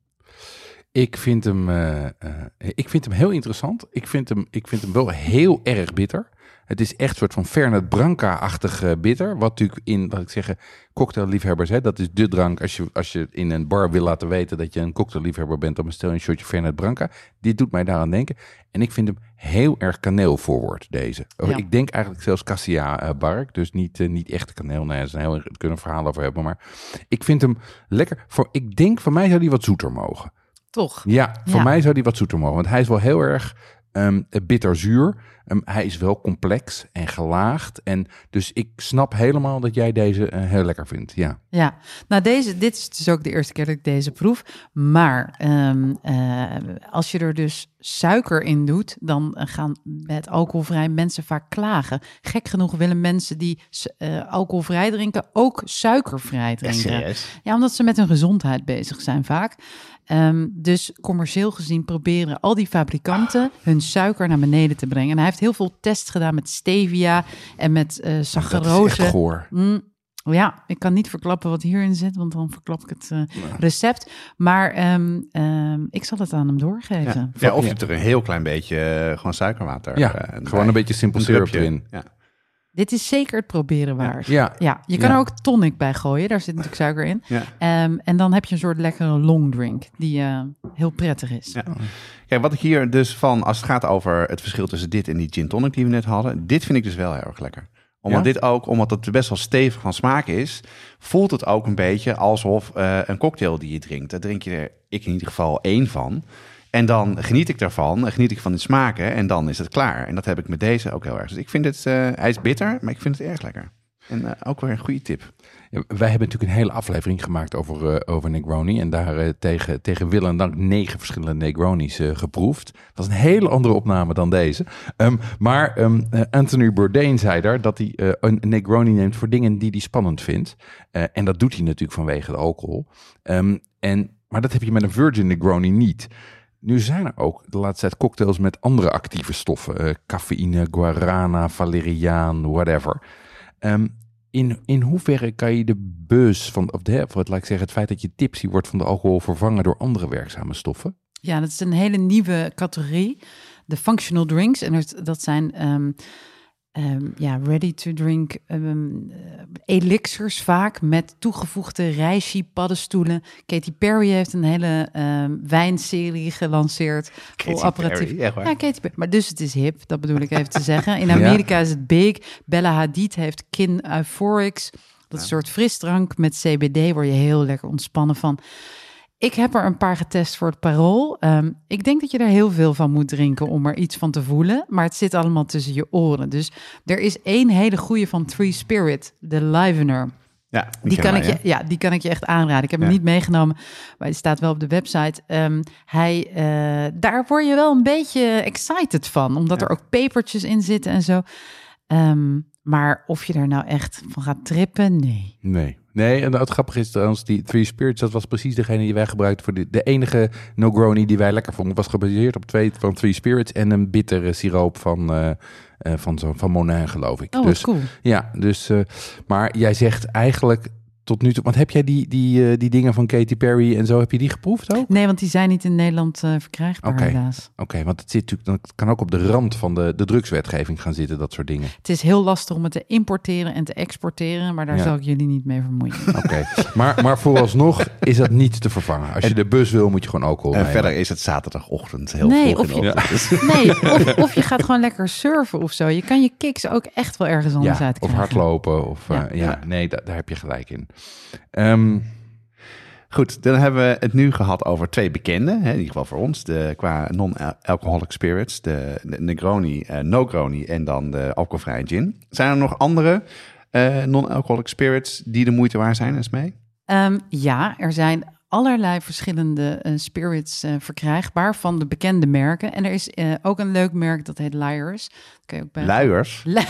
Ik vind hem, uh, uh, ik vind hem heel interessant. Ik vind hem, ik vind hem wel heel erg bitter. Het is echt een soort van Fernet Branca-achtig uh, bitter. Wat natuurlijk in, laat ik zeggen, cocktailliefhebbers, hè, dat is de drank. Als je, als je in een bar wil laten weten dat je een cocktailliefhebber bent, dan bestel je een shotje Fernet Branca. Dit doet mij daaraan denken. En ik vind hem heel erg kaneelvoorwoord, deze. Ja. Ik denk eigenlijk zelfs cassia-bark, dus niet, uh, niet echt kaneel. Nee, een heel, daar kunnen verhaal over hebben. Maar ik vind hem lekker. Voor, ik denk, van mij zou die wat zoeter mogen. Toch? Ja, voor Ja. mij zou die wat zoeter mogen. Want hij is wel heel erg ehm bitterzuur. Ehm, hij is wel complex en gelaagd. En dus ik snap helemaal dat jij deze eh, heel lekker vindt. Ja. Ja, nou deze, dit is dus ook de eerste keer dat ik deze proef. Maar ehm, eh, als je er dus suiker in doet, dan gaan met alcoholvrij mensen vaak klagen. Gek genoeg willen mensen die eh, alcoholvrij drinken ook suikervrij drinken. Ja, omdat ze met hun gezondheid bezig zijn vaak. Ehm, dus commercieel gezien proberen al die fabrikanten hun suiker naar beneden te brengen. En hij heeft heel veel tests gedaan met stevia en met eh Dat is saccharose. echt goor. Mm, ja, ik kan niet verklappen wat hierin zit, want dan verklap ik het eh, recept. Maar ehm, ehm, ik zal het aan hem doorgeven. Ja. Ja, of je hebt er een heel klein beetje eh, gewoon suikerwater. Ja, eh, gewoon bij. een beetje simple Een syrup erin. Ja. Dit is zeker het proberen waard. Ja, Ja, je kan Ja. er ook tonic bij gooien. Daar zit natuurlijk suiker in. Ja. Ehm, en dan heb je een soort lekkere long drink die eh, heel prettig is. Ja. Kijk, wat ik hier dus van, als het gaat over het verschil tussen dit en die gin tonic die we net hadden, dit vind ik dus wel heel erg lekker. Omdat Ja? dit ook, omdat het best wel stevig van smaak is, voelt het ook een beetje alsof eh, een cocktail die je drinkt. Daar drink je er, ik in ieder geval, één van. En dan geniet ik daarvan, geniet ik van de smaken en dan is het klaar. En dat heb ik met deze ook heel erg. Dus ik vind het, eh, hij is bitter, maar ik vind het erg lekker. En eh, ook weer een goede tip. Wij hebben natuurlijk een hele aflevering gemaakt over, eh, over Negroni. En daar tegen, tegen wil en dank negen verschillende Negronis geproefd. Dat is een hele andere opname dan deze. Ehm, maar ehm, eh, Anthony Bourdain zei daar dat hij een Negroni neemt voor dingen die hij spannend vindt. En dat doet hij natuurlijk vanwege de alcohol. Ehm, en, maar dat heb je met een Virgin Negroni niet. Nu zijn er ook de laatste tijd cocktails met andere actieve stoffen. eh, cafeïne, guarana, valeriaan, whatever. Ehm, in, in hoeverre kan je de bus van, of, de, of het, laat ik zeggen, het feit dat je tipsy wordt van de alcohol vervangen door andere werkzame stoffen? Ja, dat is een hele nieuwe categorie. De functional drinks. En dat- dat zijn ehm, ehm, ja, ready-to-drink ehm, eh, elixirs vaak met toegevoegde reishi paddenstoelen. Katy Perry heeft een hele ehm, wijnserie gelanceerd. vol Katy apparatief. Perry, echt waar? Ja, Katy Perry. Maar dus het is hip, dat bedoel ik even te zeggen. In Amerika is het big. Bella Hadid heeft Kin Euphorics. Dat soort frisdrank met CBD, waar je heel lekker ontspannen van. Ik heb er een paar getest voor het parool. Ehm, ik denk dat je er heel veel van moet drinken om er iets van te voelen. Maar het zit allemaal tussen je oren. Dus er is één hele goede van Three Spirit, de Livener. Ja, Die kan, ik je, ja, die kan ik je echt aanraden. Ik heb hem Ja. niet meegenomen, maar die staat wel op de website. Ehm, hij, eh, daar word je wel een beetje excited van, omdat Ja. er ook pepertjes in zitten en zo. Ehm, maar of je er nou echt van gaat trippen, nee. Nee. Nee, en het grappige is trouwens, die Three Spirits, dat was precies degene die wij gebruikten voor de, de enige Negroni die wij lekker vonden. Was gebaseerd op twee van Three Spirits en een bittere siroop van, eh eh, van, zo, van Monin, geloof ik. Oh, dus, cool. Ja, dus, eh, maar jij zegt eigenlijk tot nu toe, want heb jij die, die, eh, die dingen van Katy Perry en zo, heb je die geproefd ook? Nee, want die zijn niet in Nederland eh, verkrijgbaar, Oké. helaas. Oké, want het zit natuurlijk, dat kan ook op de rand van de, de drugswetgeving gaan zitten, dat soort dingen. Het is heel lastig om het te importeren en te exporteren, maar daar Ja. zal ik jullie niet mee vermoeien. Oké, maar, maar vooralsnog is dat niet te vervangen. Als je de bus wil, moet je gewoon alcohol En nemen. verder is het zaterdagochtend heel Nee, vroeg of je-. Dus- Nee, of, of je gaat gewoon lekker surfen of zo. Je kan je kicks ook echt wel ergens anders Ja, uit of hardlopen. Of, Ja. ja, ja nee, da- daar heb je gelijk in. Ehm, Goed, dan hebben we het nu gehad over twee bekende, hè, in ieder geval voor ons, de, qua non-alcoholic spirits, de, de Negroni, eh No-Groni en dan de alcoholvrije gin. Zijn er nog andere eh, non-alcoholic spirits die de moeite waard zijn, eens mee? Ehm, ja, er zijn allerlei verschillende eh, spirits eh, verkrijgbaar van de bekende merken. En er is eh, ook een leuk merk dat heet Liars. Kun je ook bij... Luiers. Li-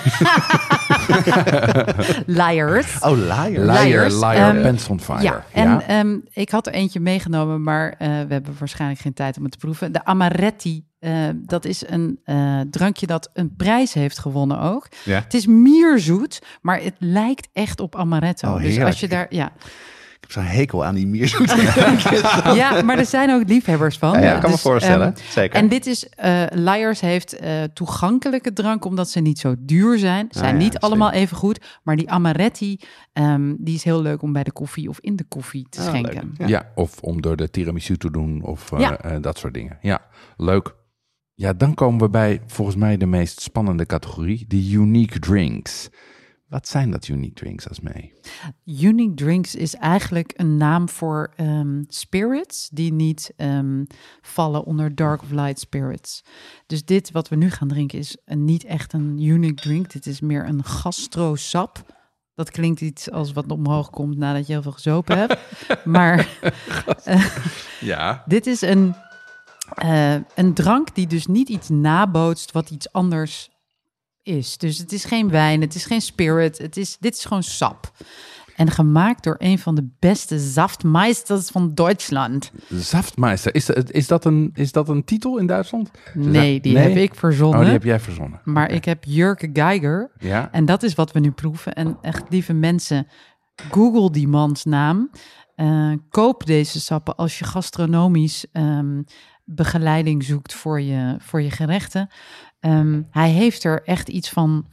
Liars. Oh, liar. Liar, Liars, liar, ehm, pants on fire. Ja, en ehm, ik had er eentje meegenomen, maar eh, we hebben waarschijnlijk geen tijd om het te proeven. De Amaretti, eh, dat is een eh, drankje dat een prijs heeft gewonnen ook. Ja. Het is mierzoet, maar het lijkt echt op amaretto. Oh, dus als je daar, ja. Ik heb zo'n hekel aan die mierzoete. ja, maar er zijn ook liefhebbers van. Ja, kan me Dus, voorstellen. ehm, Zeker. En dit is, eh Liars heeft eh, toegankelijke drank, omdat ze niet zo duur zijn. Zijn Ah ja, niet allemaal even goed, maar die Amaretti, ehm, die is heel leuk om bij de koffie of in de koffie te Ah, schenken. Ja. of om door de tiramisu te doen of eh, Ja. eh, dat soort dingen. Ja, leuk. Ja, dan komen we bij volgens mij de meest spannende categorie, de unique drinks. Wat zijn dat unique drinks als mee? Unique Drinks is eigenlijk een naam voor ehm, spirits die niet ehm, vallen onder Dark of Light spirits. Dus dit wat we nu gaan drinken is een, niet echt een unique drink. Dit is meer een gastrosap. Dat klinkt iets als wat omhoog komt nadat je heel veel gezopen hebt. Maar Ja. dit is een, eh, een drank die dus niet iets nabootst wat iets anders is. Dus het is geen wijn, het is geen spirit, het is, dit is gewoon sap. En gemaakt door een van de beste zaftmeisters van Duitsland. Zaftmeister, is is, dat een, is dat een titel in Duitsland? Nee, die Nee? heb ik verzonnen. Oh, die heb jij verzonnen. Maar ik heb Jurke Geiger. Ja? En dat is wat we nu proeven. En echt, lieve mensen, google die mans naam. Eh, koop deze sappen als je gastronomisch ehm, begeleiding zoekt voor je, voor je gerechten. Ehm, hij heeft er echt iets van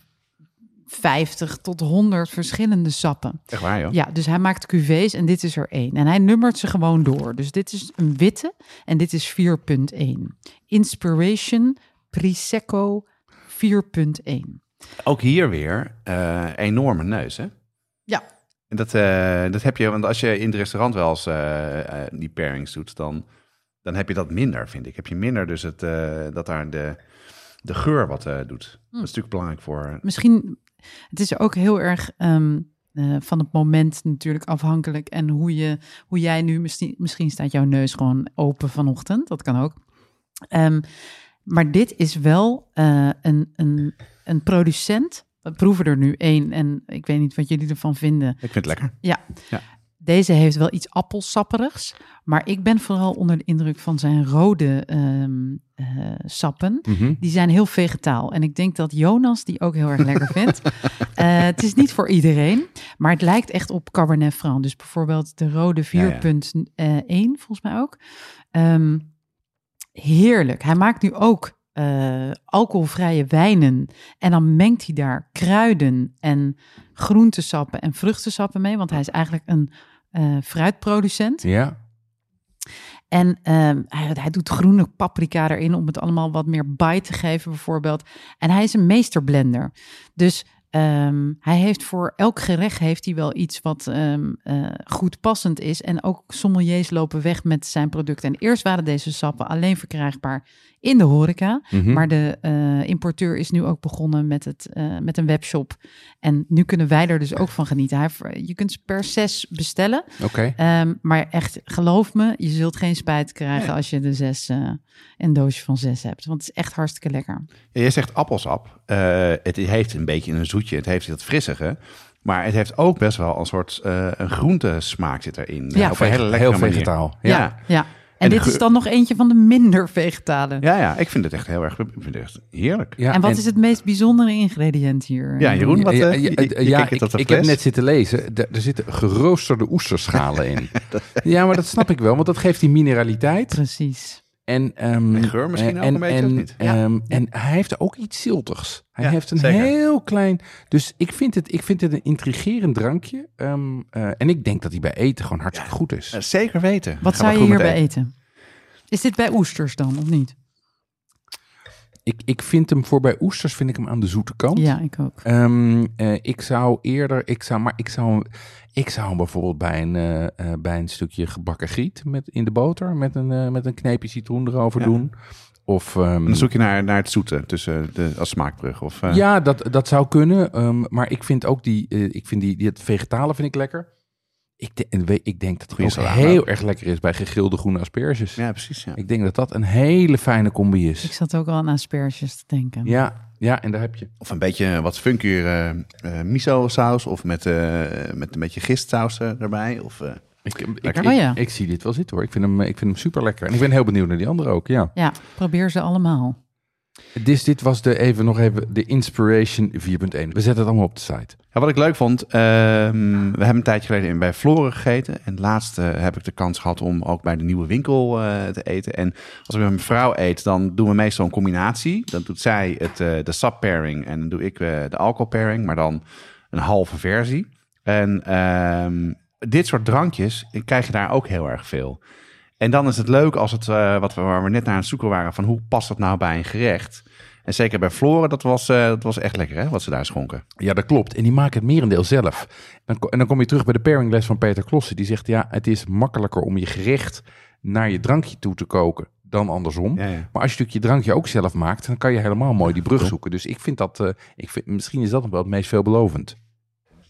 50 tot 100 verschillende sappen. Echt waar, joh. Ja, dus hij maakt cuvées en dit is er één. En hij nummert ze gewoon door. Dus dit is een witte en dit is 4.1. Inspiration Prisecco 4.1. Ook hier weer eh, enorme neus, hè? Ja. En dat, eh, dat heb je, want als je in het restaurant wel eens eh, die pairings doet, dan, dan heb je dat minder, vind ik. Heb je minder dus het, dat daar de, de geur wat eh, doet. Dat is natuurlijk belangrijk voor... Misschien, het is ook heel erg ehm, eh, van het moment natuurlijk afhankelijk. En hoe, je, hoe jij nu, misschien, misschien staat jouw neus gewoon open vanochtend. Dat kan ook. Ehm, maar dit is wel eh, een, een, een producent. We proeven er nu één en ik weet niet wat jullie ervan vinden. Ik vind het lekker. Deze heeft wel iets appelsapperigs, maar ik ben vooral onder de indruk van zijn rode ehm, eh, sappen. Mhm. Die zijn heel vegetaal. En ik denk dat Jonas die ook heel erg lekker vindt. Eh, het is niet voor iedereen, maar het lijkt echt op Cabernet Franc. Dus bijvoorbeeld de rode 4.1, Ja, volgens mij ook. Ehm, heerlijk. Hij maakt nu ook eh, alcoholvrije wijnen. En dan mengt hij daar kruiden en groentesappen en vruchtensappen mee. Want hij is eigenlijk een eh, fruitproducent. Ja? En ehm, hij, hij doet groene paprika erin om het allemaal wat meer bite te geven, bijvoorbeeld. En hij is een meesterblender. Dus ehm, hij heeft voor elk gerecht heeft hij wel iets wat ehm, eh, goed passend is. En ook sommeliers lopen weg met zijn producten. En eerst waren deze sappen alleen verkrijgbaar in de horeca. Mhm. Maar de eh, importeur is nu ook begonnen met, het, eh, met een webshop. En nu kunnen wij er dus ook van genieten. Hij, heeft- je kunt ze per zes bestellen. Oké. Ehm, maar echt, geloof me, je zult geen spijt krijgen als je de zes, eh, een doosje van zes hebt. Want het is echt hartstikke lekker. Ja, je zegt appelsap. Eh, het heeft een beetje een zoetje. Het heeft dat frissige. Maar het heeft ook best wel een soort uh, een groentesmaak zit erin. Ja, op een hele lekkere Heel manier. vegetaal. Ja, Ja. ja. En, dit is dan nog eentje van de minder vegetale. Ja, ja, ik vind het echt heel erg. Ik vind het echt heerlijk. Ja, en wat is het meest bijzondere ingrediënt hier? Ja, Jeroen, wat, ja, ja, je- je- je ja, kijkt ik, heb net zitten lezen. Er, er zitten geroosterde oesterschalen in. ja, maar dat snap ik wel, want dat geeft die mineraliteit. Precies. En, ehm, En geur misschien eh, ook een beetje, en, of niet? ehm, En hij heeft ook iets ziltigs. Hij Ja, heeft een zeker. heel klein... Dus ik vind het, ik vind het een intrigerend drankje. Ehm, eh, en ik denk dat hij bij eten gewoon hartstikke goed is. Zeker weten. Wat zou je hierbij meteen. eten? Is dit bij oesters dan, of niet? Ik, ik vind hem voor bij oesters vind ik hem aan de zoete kant. Ja, ik ook. Ehm, eh, ik zou eerder, ik zou, maar ik zou, hem- ik zou hem bijvoorbeeld bij een, eh, eh, bij een stukje gebakken griet met, in de boter met een, eh, met een kneepje citroen erover Ja. doen. Of, ehm, dan zoek je naar, naar het zoete tussen de, als smaakbrug. Of, eh, ja, dat, dat zou kunnen. ehm, maar ik vind ook die, ik vind die, die, het vegetale vind ik lekker. Ik, de- ik denk dat het ook heel ook. erg lekker is bij gegrilde groene asperges. Ja, precies. Ja. Ik denk dat dat een hele fijne combi Ik is. zat ook al aan asperges te denken. Ja, ja, en daar heb je. Of een beetje wat funkier eh, miso saus of met, eh, met een beetje gistsaus erbij. Of, eh, Ik, ik, ik, Oh ja. ik zie dit wel zitten hoor. Ik vind hem, ik vind hem super lekker. En ik ben heel benieuwd naar die andere ook. Ja. Ja, probeer ze allemaal. Dus dit was de, even nog even de Inspiration 4.1. We zetten het allemaal op de site. Ja, wat ik leuk vond, ehm, we hebben een tijdje geleden bij Floren gegeten. En laatst eh, heb ik de kans gehad om ook bij de nieuwe winkel eh, te eten. En als ik met mijn vrouw eet, dan doen we meestal een combinatie. Dan doet zij het, eh, de sub pairing en dan doe ik de alcohol pairing, maar dan een halve versie. En ehm, dit soort drankjes krijg je daar ook heel erg veel. En dan is het leuk als het, eh, wat we, waar we net naar aan het zoeken waren, van hoe past dat nou bij een gerecht? En zeker bij Floren, dat was, eh, dat was echt lekker hè, wat ze daar schonken. Ja, dat klopt. En die maken het merendeel zelf. En, dan kom je terug bij de pairingles van Peter Klossen. Die zegt, ja, het is makkelijker om je gerecht naar je drankje toe te koken dan andersom. Ja, ja. Maar als je natuurlijk je drankje ook zelf maakt, dan kan je helemaal mooi die brug zoeken. Dus ik vind dat, eh, ik vind, misschien is dat nog wel het meest veelbelovend.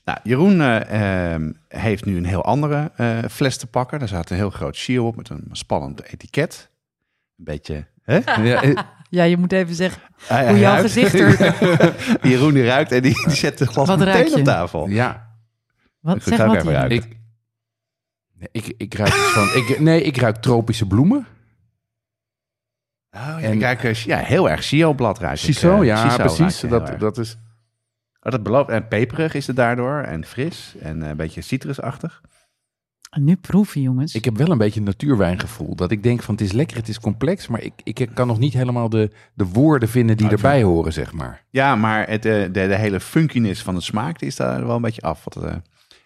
Nou, Jeroen eh, ehm, heeft nu een heel andere eh, fles te pakken. Daar staat een heel groot shield op met een spannend etiket. Een beetje... Hè? Ja, eh, Ja, je moet even zeggen hoe jouw ruikt. gezicht er... Jeroen die ruikt en die, die zet het glas Wat meteen op tafel. ja, Wat, Ik zeg ga wat ruikt. ik, nee, ik, ik ruik van, ik, nee, ik ruik tropische bloemen. Oh, ja, En- ik ruik ja, heel erg Shio-blad ruik ik, Ciso, ja, precies. Dat, dat is... Oh, dat belooft. En peperig is het daardoor. En fris. En eh, een beetje citrusachtig. En nu proeven, jongens. Ik heb wel een beetje een natuurwijngevoel. Dat ik denk van het is lekker, het is complex, maar ik, ik kan nog niet helemaal de, de woorden vinden die erbij horen, zeg maar. Ja, maar het, eh, de, de hele funkiness van de smaak is daar wel een beetje af. Wat, eh,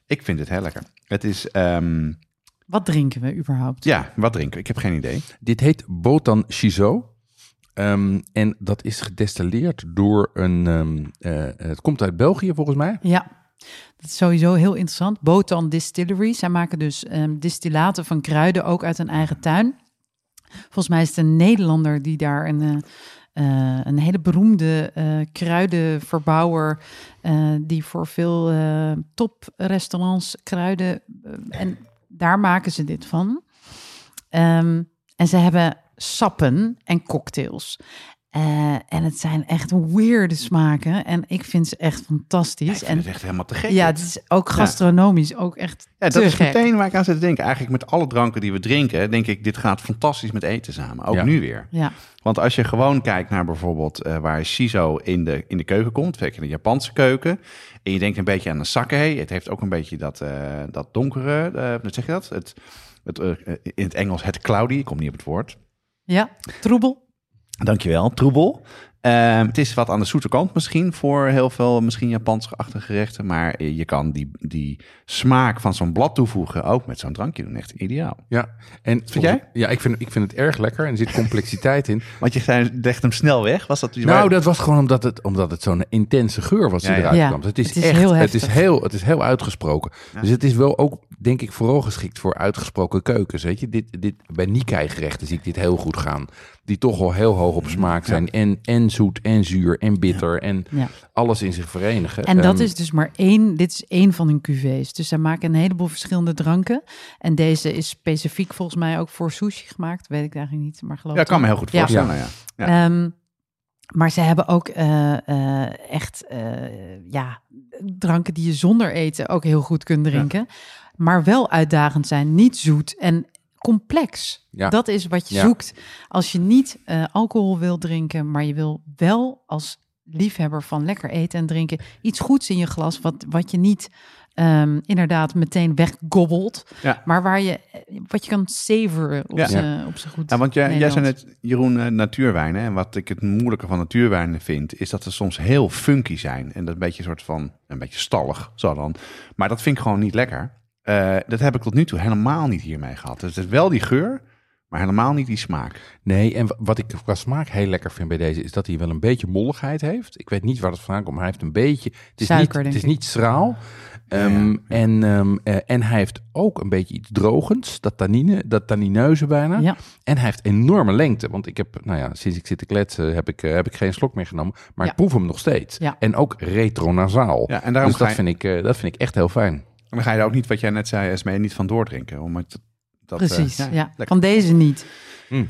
ik vind het heel lekker. Het is... ehm, Wat drinken we überhaupt? ja, wat drinken? we? Ik heb geen idee. Dit heet Botan Chiso. Ehm, en dat is gedestilleerd door een. ehm, eh, het komt uit België volgens mij. Ja, dat is sowieso heel interessant. Botan Distillery. Zij maken dus ehm, distillaten van kruiden ook uit een eigen tuin. Volgens mij is het een Nederlander die daar een, eh, eh, een hele beroemde kruidenverbouwer... die voor veel toprestaurants kruiden... en daar maken ze dit van. En ze hebben sappen en cocktails. Eh, en het zijn echt weirde smaken. En ik vind ze echt fantastisch. ik vind en het echt helemaal te gek. ja, het is ook gastronomisch ook echt Ja, te dat is gek. meteen waar ik aan zit te denken. Eigenlijk met alle dranken die we drinken, denk ik, dit gaat fantastisch met eten samen. Ook Ja. nu weer. Ja, Want als je gewoon kijkt naar bijvoorbeeld eh, waar shiso in de, in de keuken komt, zeker in de Japanse keuken, en je denkt een beetje aan een sake, het heeft ook een beetje dat, eh, dat donkere, hoe zeg je dat? Het, het, in het Engels het cloudy, ik kom niet op het woord. Ja, troebel. Dankjewel, troebel. Ehm, het is wat aan de zoete kant misschien voor heel veel misschien Japansachtige gerechten, maar je kan die, die smaak van zo'n blad toevoegen ook met zo'n drankje doen. Echt ideaal. Ja, en Vind jij? Ja, ik vind, ik vind het erg lekker en er zit complexiteit in. Want je zei, legt hem snel weg. Was dat Nou, dat was gewoon omdat het, omdat het zo'n intense geur was die Ja, ja. eruit Ja, kwam. Het is, het is echt, heel het is heel, het is heel uitgesproken. Dus het is wel ook, denk ik, vooral geschikt voor uitgesproken keukens. Weet je, dit, dit, bij Nikkei gerechten zie ik dit heel goed gaan. Die toch wel heel hoog op smaak zijn. En, en zoet, en zuur, en bitter. En Ja. alles in zich verenigen. En dat Ehm, is dus maar één, dit is één van hun cuvées. Dus zij maken een heleboel verschillende dranken. En deze is specifiek volgens mij ook voor sushi gemaakt. Weet ik eigenlijk niet, maar geloof Ja, ik kan me heel goed Ja. voorstellen. Ja. Ja. Ehm, maar ze hebben ook eh, eh, echt eh, ja, dranken die je zonder eten ook heel goed kunt drinken. Maar wel uitdagend zijn, niet zoet en complex. Ja. Dat is wat je Ja. zoekt als je niet eh, alcohol wil drinken, maar je wil wel als liefhebber van lekker eten en drinken iets goeds in je glas, wat, wat je niet ehm, inderdaad meteen weggobbelt, Ja. maar waar je wat je kan savoren op Ja. zijn goed. Ja, want jij, jij zei net, Jeroen, eh, natuurwijnen. En wat ik het moeilijke van natuurwijnen vind, is dat ze soms heel funky zijn. En dat een beetje een soort van, een beetje stallig, zo dan. Maar dat vind ik gewoon niet lekker. Eh, dat heb ik tot nu toe helemaal niet hiermee gehad. Dus het is wel die geur, maar helemaal niet die smaak. Nee, en wa- wat ik qua smaak heel lekker vind bij deze... is dat hij wel een beetje molligheid heeft. Ik weet niet waar het vandaan komt, maar hij heeft een beetje... Het is, Suiker, niet, het is niet schraal. Ehm, ja. En, ehm, eh, en hij heeft ook een beetje iets drogends. Dat tannine, dat tannineuze bijna. Ja. En hij heeft enorme lengte. Want ik heb, nou ja, sinds ik zit te kletsen... heb ik, eh, heb ik geen slok meer genomen. Maar Ja. ik proef hem nog steeds. Ja. En ook retronasaal. Ja, en daarom dus dat je- vind, ik, dat vind ik echt heel fijn. Dan ga je er ook niet, wat jij net zei, Esmee, niet van doordrinken. Om het, dat, eh, Precies, ja. Van deze niet. Mm.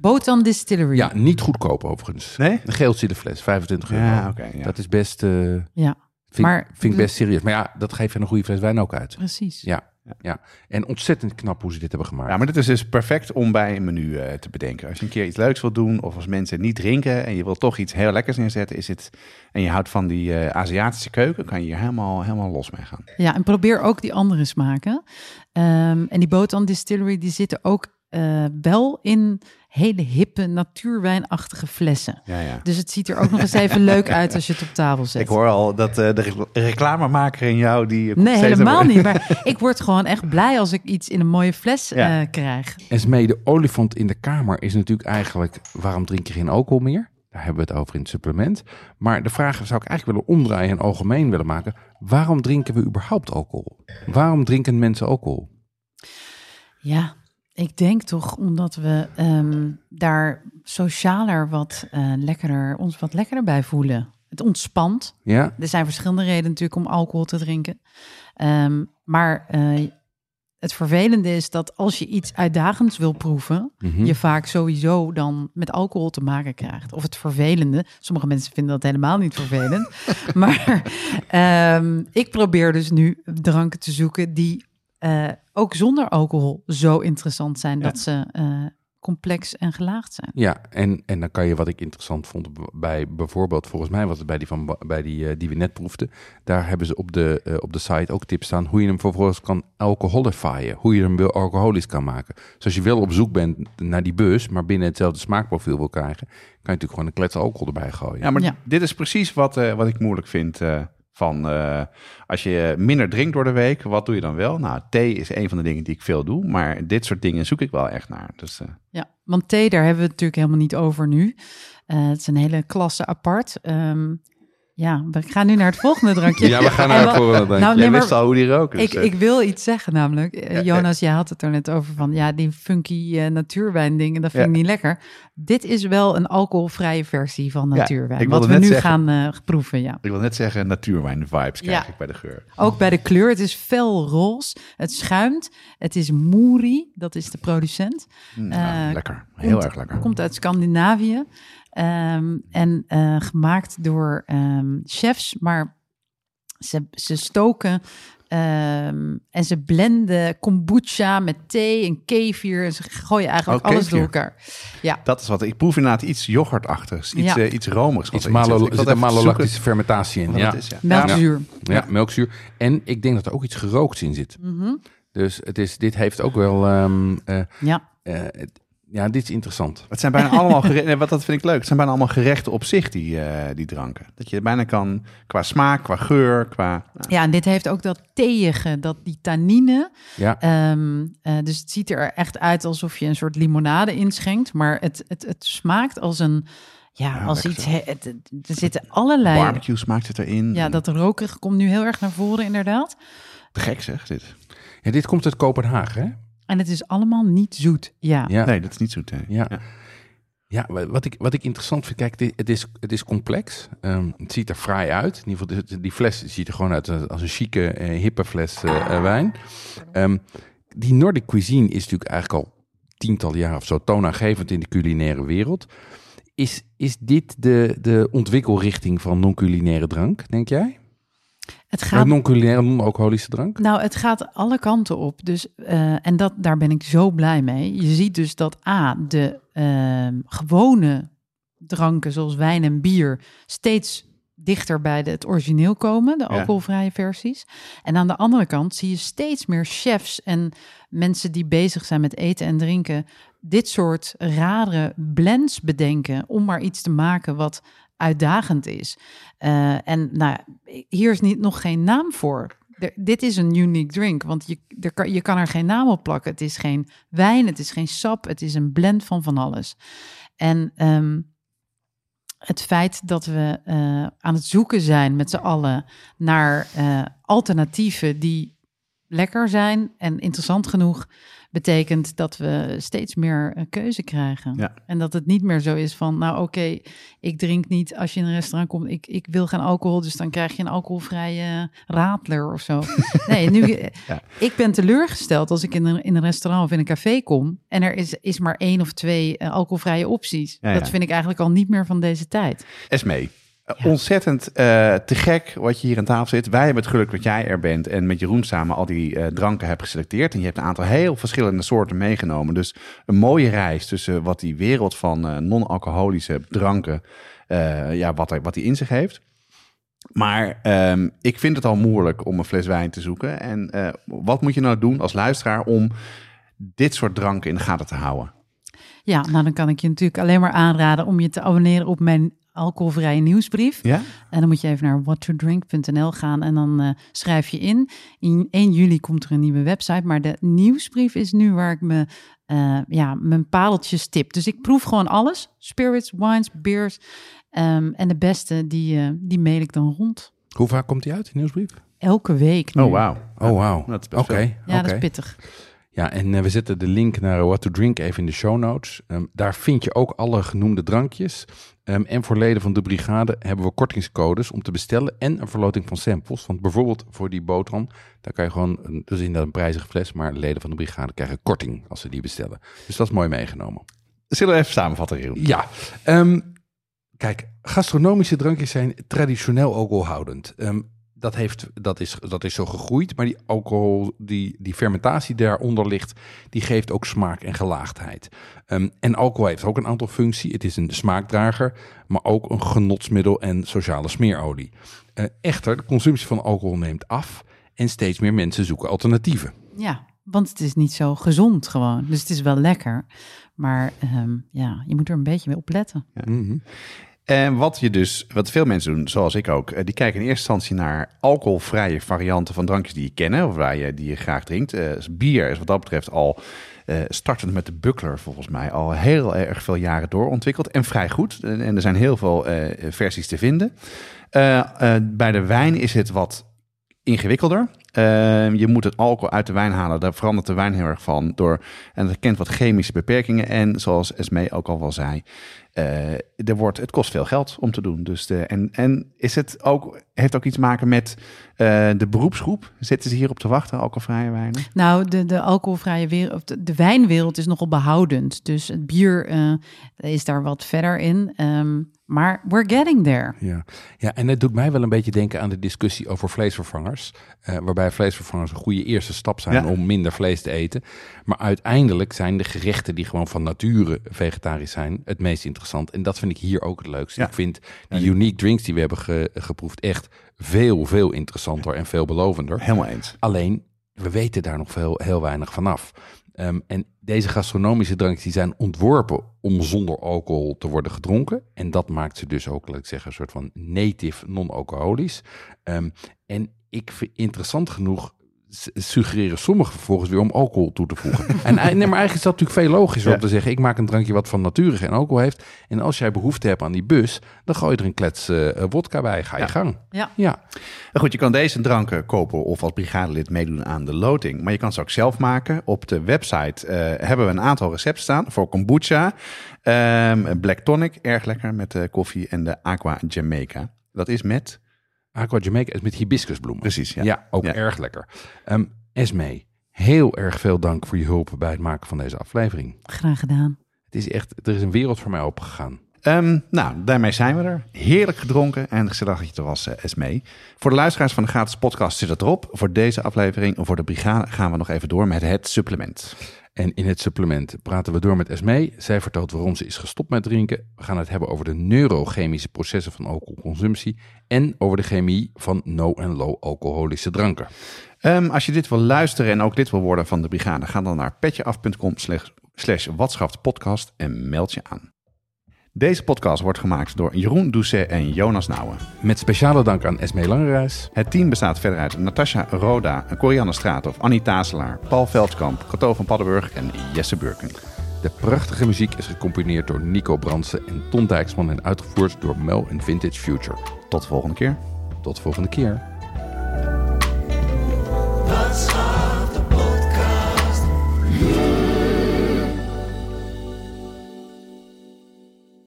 Botan Distillery. Ja, niet goedkoop overigens. Nee? Een geeltje de fles, 25 euro. Ja, oké. ja. Dat is best, eh, Ja, vind, Maar- vind ik best serieus. Maar ja, dat geeft je een goede fles wijn ook uit. precies. Ja, ja. En ontzettend knap hoe ze dit hebben gemaakt. Ja, maar dit is dus perfect om bij een menu eh, te bedenken. Als je een keer iets leuks wilt doen, of als mensen niet drinken en je wilt toch iets heel lekkers neerzetten, is het, en je houdt van die eh, Aziatische keuken, kan je hier helemaal, helemaal los mee gaan. Ja, en probeer ook die andere smaken. Ehm, en die Botan Distillery, die zitten ook eh, wel in hele hippe, natuurwijnachtige flessen. Ja, ja. Dus het ziet er ook nog eens even leuk uit als je het op tafel zet. Ik hoor al dat eh, de recl- reclamemaker in jou die. komt Nee, helemaal over- niet. Maar ik word gewoon echt blij als ik iets in een mooie fles Ja. eh, krijg. Esmee, de olifant in de kamer is natuurlijk eigenlijk... waarom drink je geen alcohol meer? Daar hebben we het over in het supplement. Maar de vraag zou ik eigenlijk willen omdraaien en algemeen willen maken. Waarom drinken we überhaupt alcohol? Waarom drinken mensen alcohol? Ja, ik denk toch omdat we ehm, daar socialer wat eh, lekkerder, ons wat lekkerder bij voelen. Het ontspant. Ja, Er zijn verschillende redenen natuurlijk om alcohol te drinken. Ehm, maar eh, het vervelende is dat als je iets uitdagends wil proeven, Mhm. je vaak sowieso dan met alcohol te maken krijgt. Of het vervelende. Sommige mensen vinden dat helemaal niet vervelend. maar ehm, ik probeer dus nu dranken te zoeken die eh, ook zonder alcohol zo interessant zijn dat ze eh, complex en gelaagd zijn. Ja, en, en dan kan je wat ik interessant vond bij bijvoorbeeld, volgens mij was het bij die, van, bij die, eh, die we net proefden. Daar hebben ze op de, eh, op de site ook tips staan hoe je hem vervolgens kan alcoholifyen. Hoe je hem wil alcoholisch kan maken. Dus als je wel op zoek bent naar die bus, maar binnen hetzelfde smaakprofiel wil krijgen, kan je natuurlijk gewoon een klets alcohol erbij gooien. Ja, maar Ja. dit is precies wat, eh, wat ik moeilijk vind. Van eh, als je minder drinkt door de week, wat doe je dan wel? Nou, thee is een van de dingen die ik veel doe, maar dit soort dingen zoek ik wel echt naar. Dus eh, Ja, want thee, daar hebben we het natuurlijk helemaal niet over nu. Eh, het is een hele klasse apart. Ehm, ja, we gaan nu naar het volgende drankje. Ja, we gaan naar het volgende drankje. Nou, jij nee, wist al hoe die. Dus, ik, ik wil iets zeggen namelijk. Eh, Ja, Jonas, jij had het er net over van, ja, die funky eh, natuurwijn dingen, dat vind Ja. ik niet lekker. Dit is wel een alcoholvrije versie van natuurwijn. wat we nu zeggen- gaan eh, proeven, ja. ik wil net zeggen, natuurwijn vibes krijg Ja. ik bij de geur. Ook bij de kleur. Het is fel roze. Het schuimt. Het is Moeri, dat is de producent. Mm, nou, lekker, heel komt- erg lekker. Komt uit Scandinavië. Ehm, en eh, gemaakt door ehm, chefs, maar ze, ze stoken ehm, en ze blenden kombucha met thee en kefir. En ze gooien eigenlijk Oh, alles door elkaar. Ja, Dat is wat ik proef inderdaad iets yoghurtachtigs, iets, Ja. eh, iets romerigs. Iets malo, er zit een malolactische fermentatie in. Ja. is, ja. melkzuur. ja, melkzuur. En ik denk dat er ook iets gerookts in zit. Mhm. Dus het is, dit heeft ook wel... ehm, eh, Ja. eh, het- ja, dit is interessant. Het zijn bijna allemaal gerechten, wat dat vind ik leuk. Het zijn bijna allemaal gerechten op zich, die, eh, die dranken. Dat je bijna kan, qua smaak, qua geur, qua... nou, ja, en dit heeft ook dat theïge, dat die tannine. Ja, Ehm, eh, dus het ziet er echt uit alsof je een soort limonade inschenkt. Maar het, het, het smaakt als een... Ja, Ja, als iets... he- het- er zitten allerlei... barbecue smaakt het erin. Ja, dat rokerige komt nu heel erg naar voren inderdaad. Te gek zeg, dit. ja dit komt uit Kopenhagen, hè? En het is allemaal niet zoet. Ja, Ja. Nee, dat is niet zoet. hè. Ja. Ja, wa- wat ik, wat ik interessant vind, kijk, het is, het is complex. Ehm, het ziet er fraai uit. In ieder geval, die fles ziet er gewoon uit als een chique, eh, hippe fles eh, eh, wijn. Ehm, die Nordic cuisine is natuurlijk eigenlijk al tientallen jaar of zo toonaangevend in de culinaire wereld. Is, is dit de, de ontwikkelrichting van non-culinaire drank, denk jij? Het gaat... Non-culinaire, non-alcoholische drank? Nou, het gaat alle kanten op. Dus, eh, en dat, daar ben ik zo blij mee. Je ziet dus dat A, de ehm, gewone dranken zoals wijn en bier steeds dichter bij de, het origineel komen, de alcoholvrije versies. En aan de andere kant zie je steeds meer chefs en mensen die bezig zijn met eten en drinken, dit soort rare blends bedenken om maar iets te maken wat uitdagend is. Eh, en nou, hier is niet, nog geen naam voor. Dit is een unique drink, want je, kan, je kan er geen naam op plakken. Het is geen wijn, het is geen sap, het is een blend van van alles. En ehm, het feit dat we eh, aan het zoeken zijn met z'n allen naar eh, alternatieven die lekker zijn en interessant genoeg, betekent dat we steeds meer eh, keuze krijgen. Ja. En dat het niet meer zo is van, nou oké, ik drink niet als je in een restaurant komt, ik, ik wil geen alcohol, dus dan krijg je een alcoholvrije radler of zo. nee, nu, Ja. ik ben teleurgesteld als ik in een, in een restaurant of in een café kom en er is, is maar één of twee eh, alcoholvrije opties. Ja. Dat vind ik eigenlijk al niet meer van deze tijd. Esmee, Ja. ontzettend eh, te gek wat je hier aan tafel zit. Wij hebben het geluk dat jij er bent en met Jeroen samen al die eh, dranken hebt geselecteerd. En je hebt een aantal heel verschillende soorten meegenomen. Dus een mooie reis tussen wat die wereld van eh, non-alcoholische dranken, ja, wat, hij- wat die in zich heeft. Maar ehm, ik vind het al moeilijk om een fles wijn te zoeken. En wat moet je nou doen als luisteraar om dit soort dranken in de gaten te houden? Ja, nou dan kan ik je natuurlijk alleen maar aanraden om je te abonneren op mijn alcoholvrije nieuwsbrief. Ja? En dan moet je even naar whattodrink.nl gaan en dan eh, schrijf je in. In 1 juli komt er een nieuwe website, maar de nieuwsbrief is nu waar ik me, eh, ja, mijn padeltjes tip. Dus ik proef gewoon alles. Spirits, wines, beers. Ehm, en de beste, die, eh, die mail ik dan rond. Hoe vaak komt die uit, die nieuwsbrief? Elke week nu. Oh, wauw. Oh, wauw. Best Oké. Ja, dat is pittig. Ja, en eh, we zetten de link naar What to Drink even in de show notes. Ehm, daar vind je ook alle genoemde drankjes. Ehm, en voor leden van de brigade hebben we kortingscodes om te bestellen en een verloting van samples. Want bijvoorbeeld voor die boterham, daar kan je gewoon, een, dus inderdaad een prijzige fles, maar leden van de brigade krijgen korting als ze die bestellen. Dus dat is mooi meegenomen. Zullen we even samenvatten, Jeroen? Ja, ehm, kijk, gastronomische drankjes zijn traditioneel alcoholhoudend. Ehm, dat, heeft, dat, is, dat is zo gegroeid, maar die alcohol, die, die fermentatie daaronder ligt, die geeft ook smaak en gelaagdheid. Ehm, en alcohol heeft ook een aantal functies. Het is een smaakdrager, maar ook een genotsmiddel en sociale smeerolie. Eh, echter, de consumptie van alcohol neemt af en steeds meer mensen zoeken alternatieven. Ja, want het is niet zo gezond gewoon. Dus het is wel lekker. Maar ehm, ja, je moet er een beetje mee op letten. Mhm. En wat je dus, wat veel mensen doen, zoals ik ook, eh, die kijken in eerste instantie naar alcoholvrije varianten van drankjes die je kennen of waar je, die je graag drinkt. Dus bier is wat dat betreft al eh, startend met de Buckler volgens mij al heel erg veel jaren doorontwikkeld en vrij goed. En, er zijn heel veel versies te vinden. Bij de wijn is het wat ingewikkelder. Eh, je moet het alcohol uit de wijn halen. Daar verandert de wijn heel erg van. Door, en dat kent wat chemische beperkingen. En zoals Esmee ook al wel zei, eh, er wordt, het kost veel geld om te doen. Dus de, en, en is het ook, heeft ook iets te maken met eh, de beroepsgroep? Zitten ze hier op te wachten, alcoholvrije wijnen? Nou, de, de alcoholvrije wereld, de, de wijnwereld is nogal behoudend. Dus het bier eh, is daar wat verder in. Ehm, maar we're getting there. Ja. ja, en het doet mij wel een beetje denken aan de discussie over vleesvervangers. eh, vleesvervangers een goede eerste stap zijn Ja. om minder vlees te eten. Maar uiteindelijk zijn de gerechten die gewoon van nature vegetarisch zijn het meest interessant. En dat vind ik hier ook het leukste. Ja. Ik vind die unique drinks die we hebben ge- geproefd echt veel, veel interessanter en veelbelovender. Helemaal eens. Alleen, we weten daar nog veel, heel weinig vanaf. Ehm, en deze gastronomische drankjes die zijn ontworpen om zonder alcohol te worden gedronken. En dat maakt ze dus ook, laat ik zeggen, een soort van native non-alcoholisch. Ehm, en ik vind interessant genoeg suggereren sommigen vervolgens weer om alcohol toe te voegen. en, ei- nee, maar eigenlijk is dat natuurlijk veel logischer Ja. om te zeggen, ik maak een drankje wat van nature geen alcohol heeft. En als jij behoefte hebt aan die bus, dan gooi je er een klets eh, wodka bij. Ga je Ja. gang. Ja. Ja. Goed, je kan deze dranken kopen of als brigadelid meedoen aan de loting. Maar je kan ze ook zelf maken. Op de website eh, hebben we een aantal recepten staan voor kombucha. Ehm, Black tonic, erg lekker met de koffie. En de aqua Jamaica. Dat is met... Aqua Jamaica is met hibiscusbloemen. Precies, ja. Ja, ook Ja. erg lekker. Ehm Esme, heel erg veel dank voor je hulp bij het maken van deze aflevering. Graag gedaan. Het is echt, er is een wereld voor mij opengegaan. Ehm, nou, daarmee zijn we er. Heerlijk gedronken en gezellig dat je er was, eh, Esmee. Voor de luisteraars van de gratis podcast zit het erop. Voor deze aflevering, voor de brigade, gaan we nog even door met het supplement. En in het supplement praten we door met Esme. Zij vertelt waarom ze is gestopt met drinken. We gaan het hebben over de neurochemische processen van alcoholconsumptie. En over de chemie van no- en low-alcoholische dranken. Ehm, als je dit wil luisteren en ook lid wil worden van de brigade, ga dan naar petjeaf.com slash, watschapspodcast en meld je aan. Deze podcast wordt gemaakt door Jeroen Doucet en Jonas Nouwen. Met speciale dank aan Esme Langerijs. Het team bestaat verder uit Natasha Roda, Corianne Straathof, Annie Tazelaar, Paul Veldkamp, Cato van Paddenburg en Jesse Burken. De prachtige muziek is gecomponeerd door Nico Brandsen en Ton Dijksman en uitgevoerd door Mel en Vintage Future. Tot de volgende keer. Tot de volgende keer.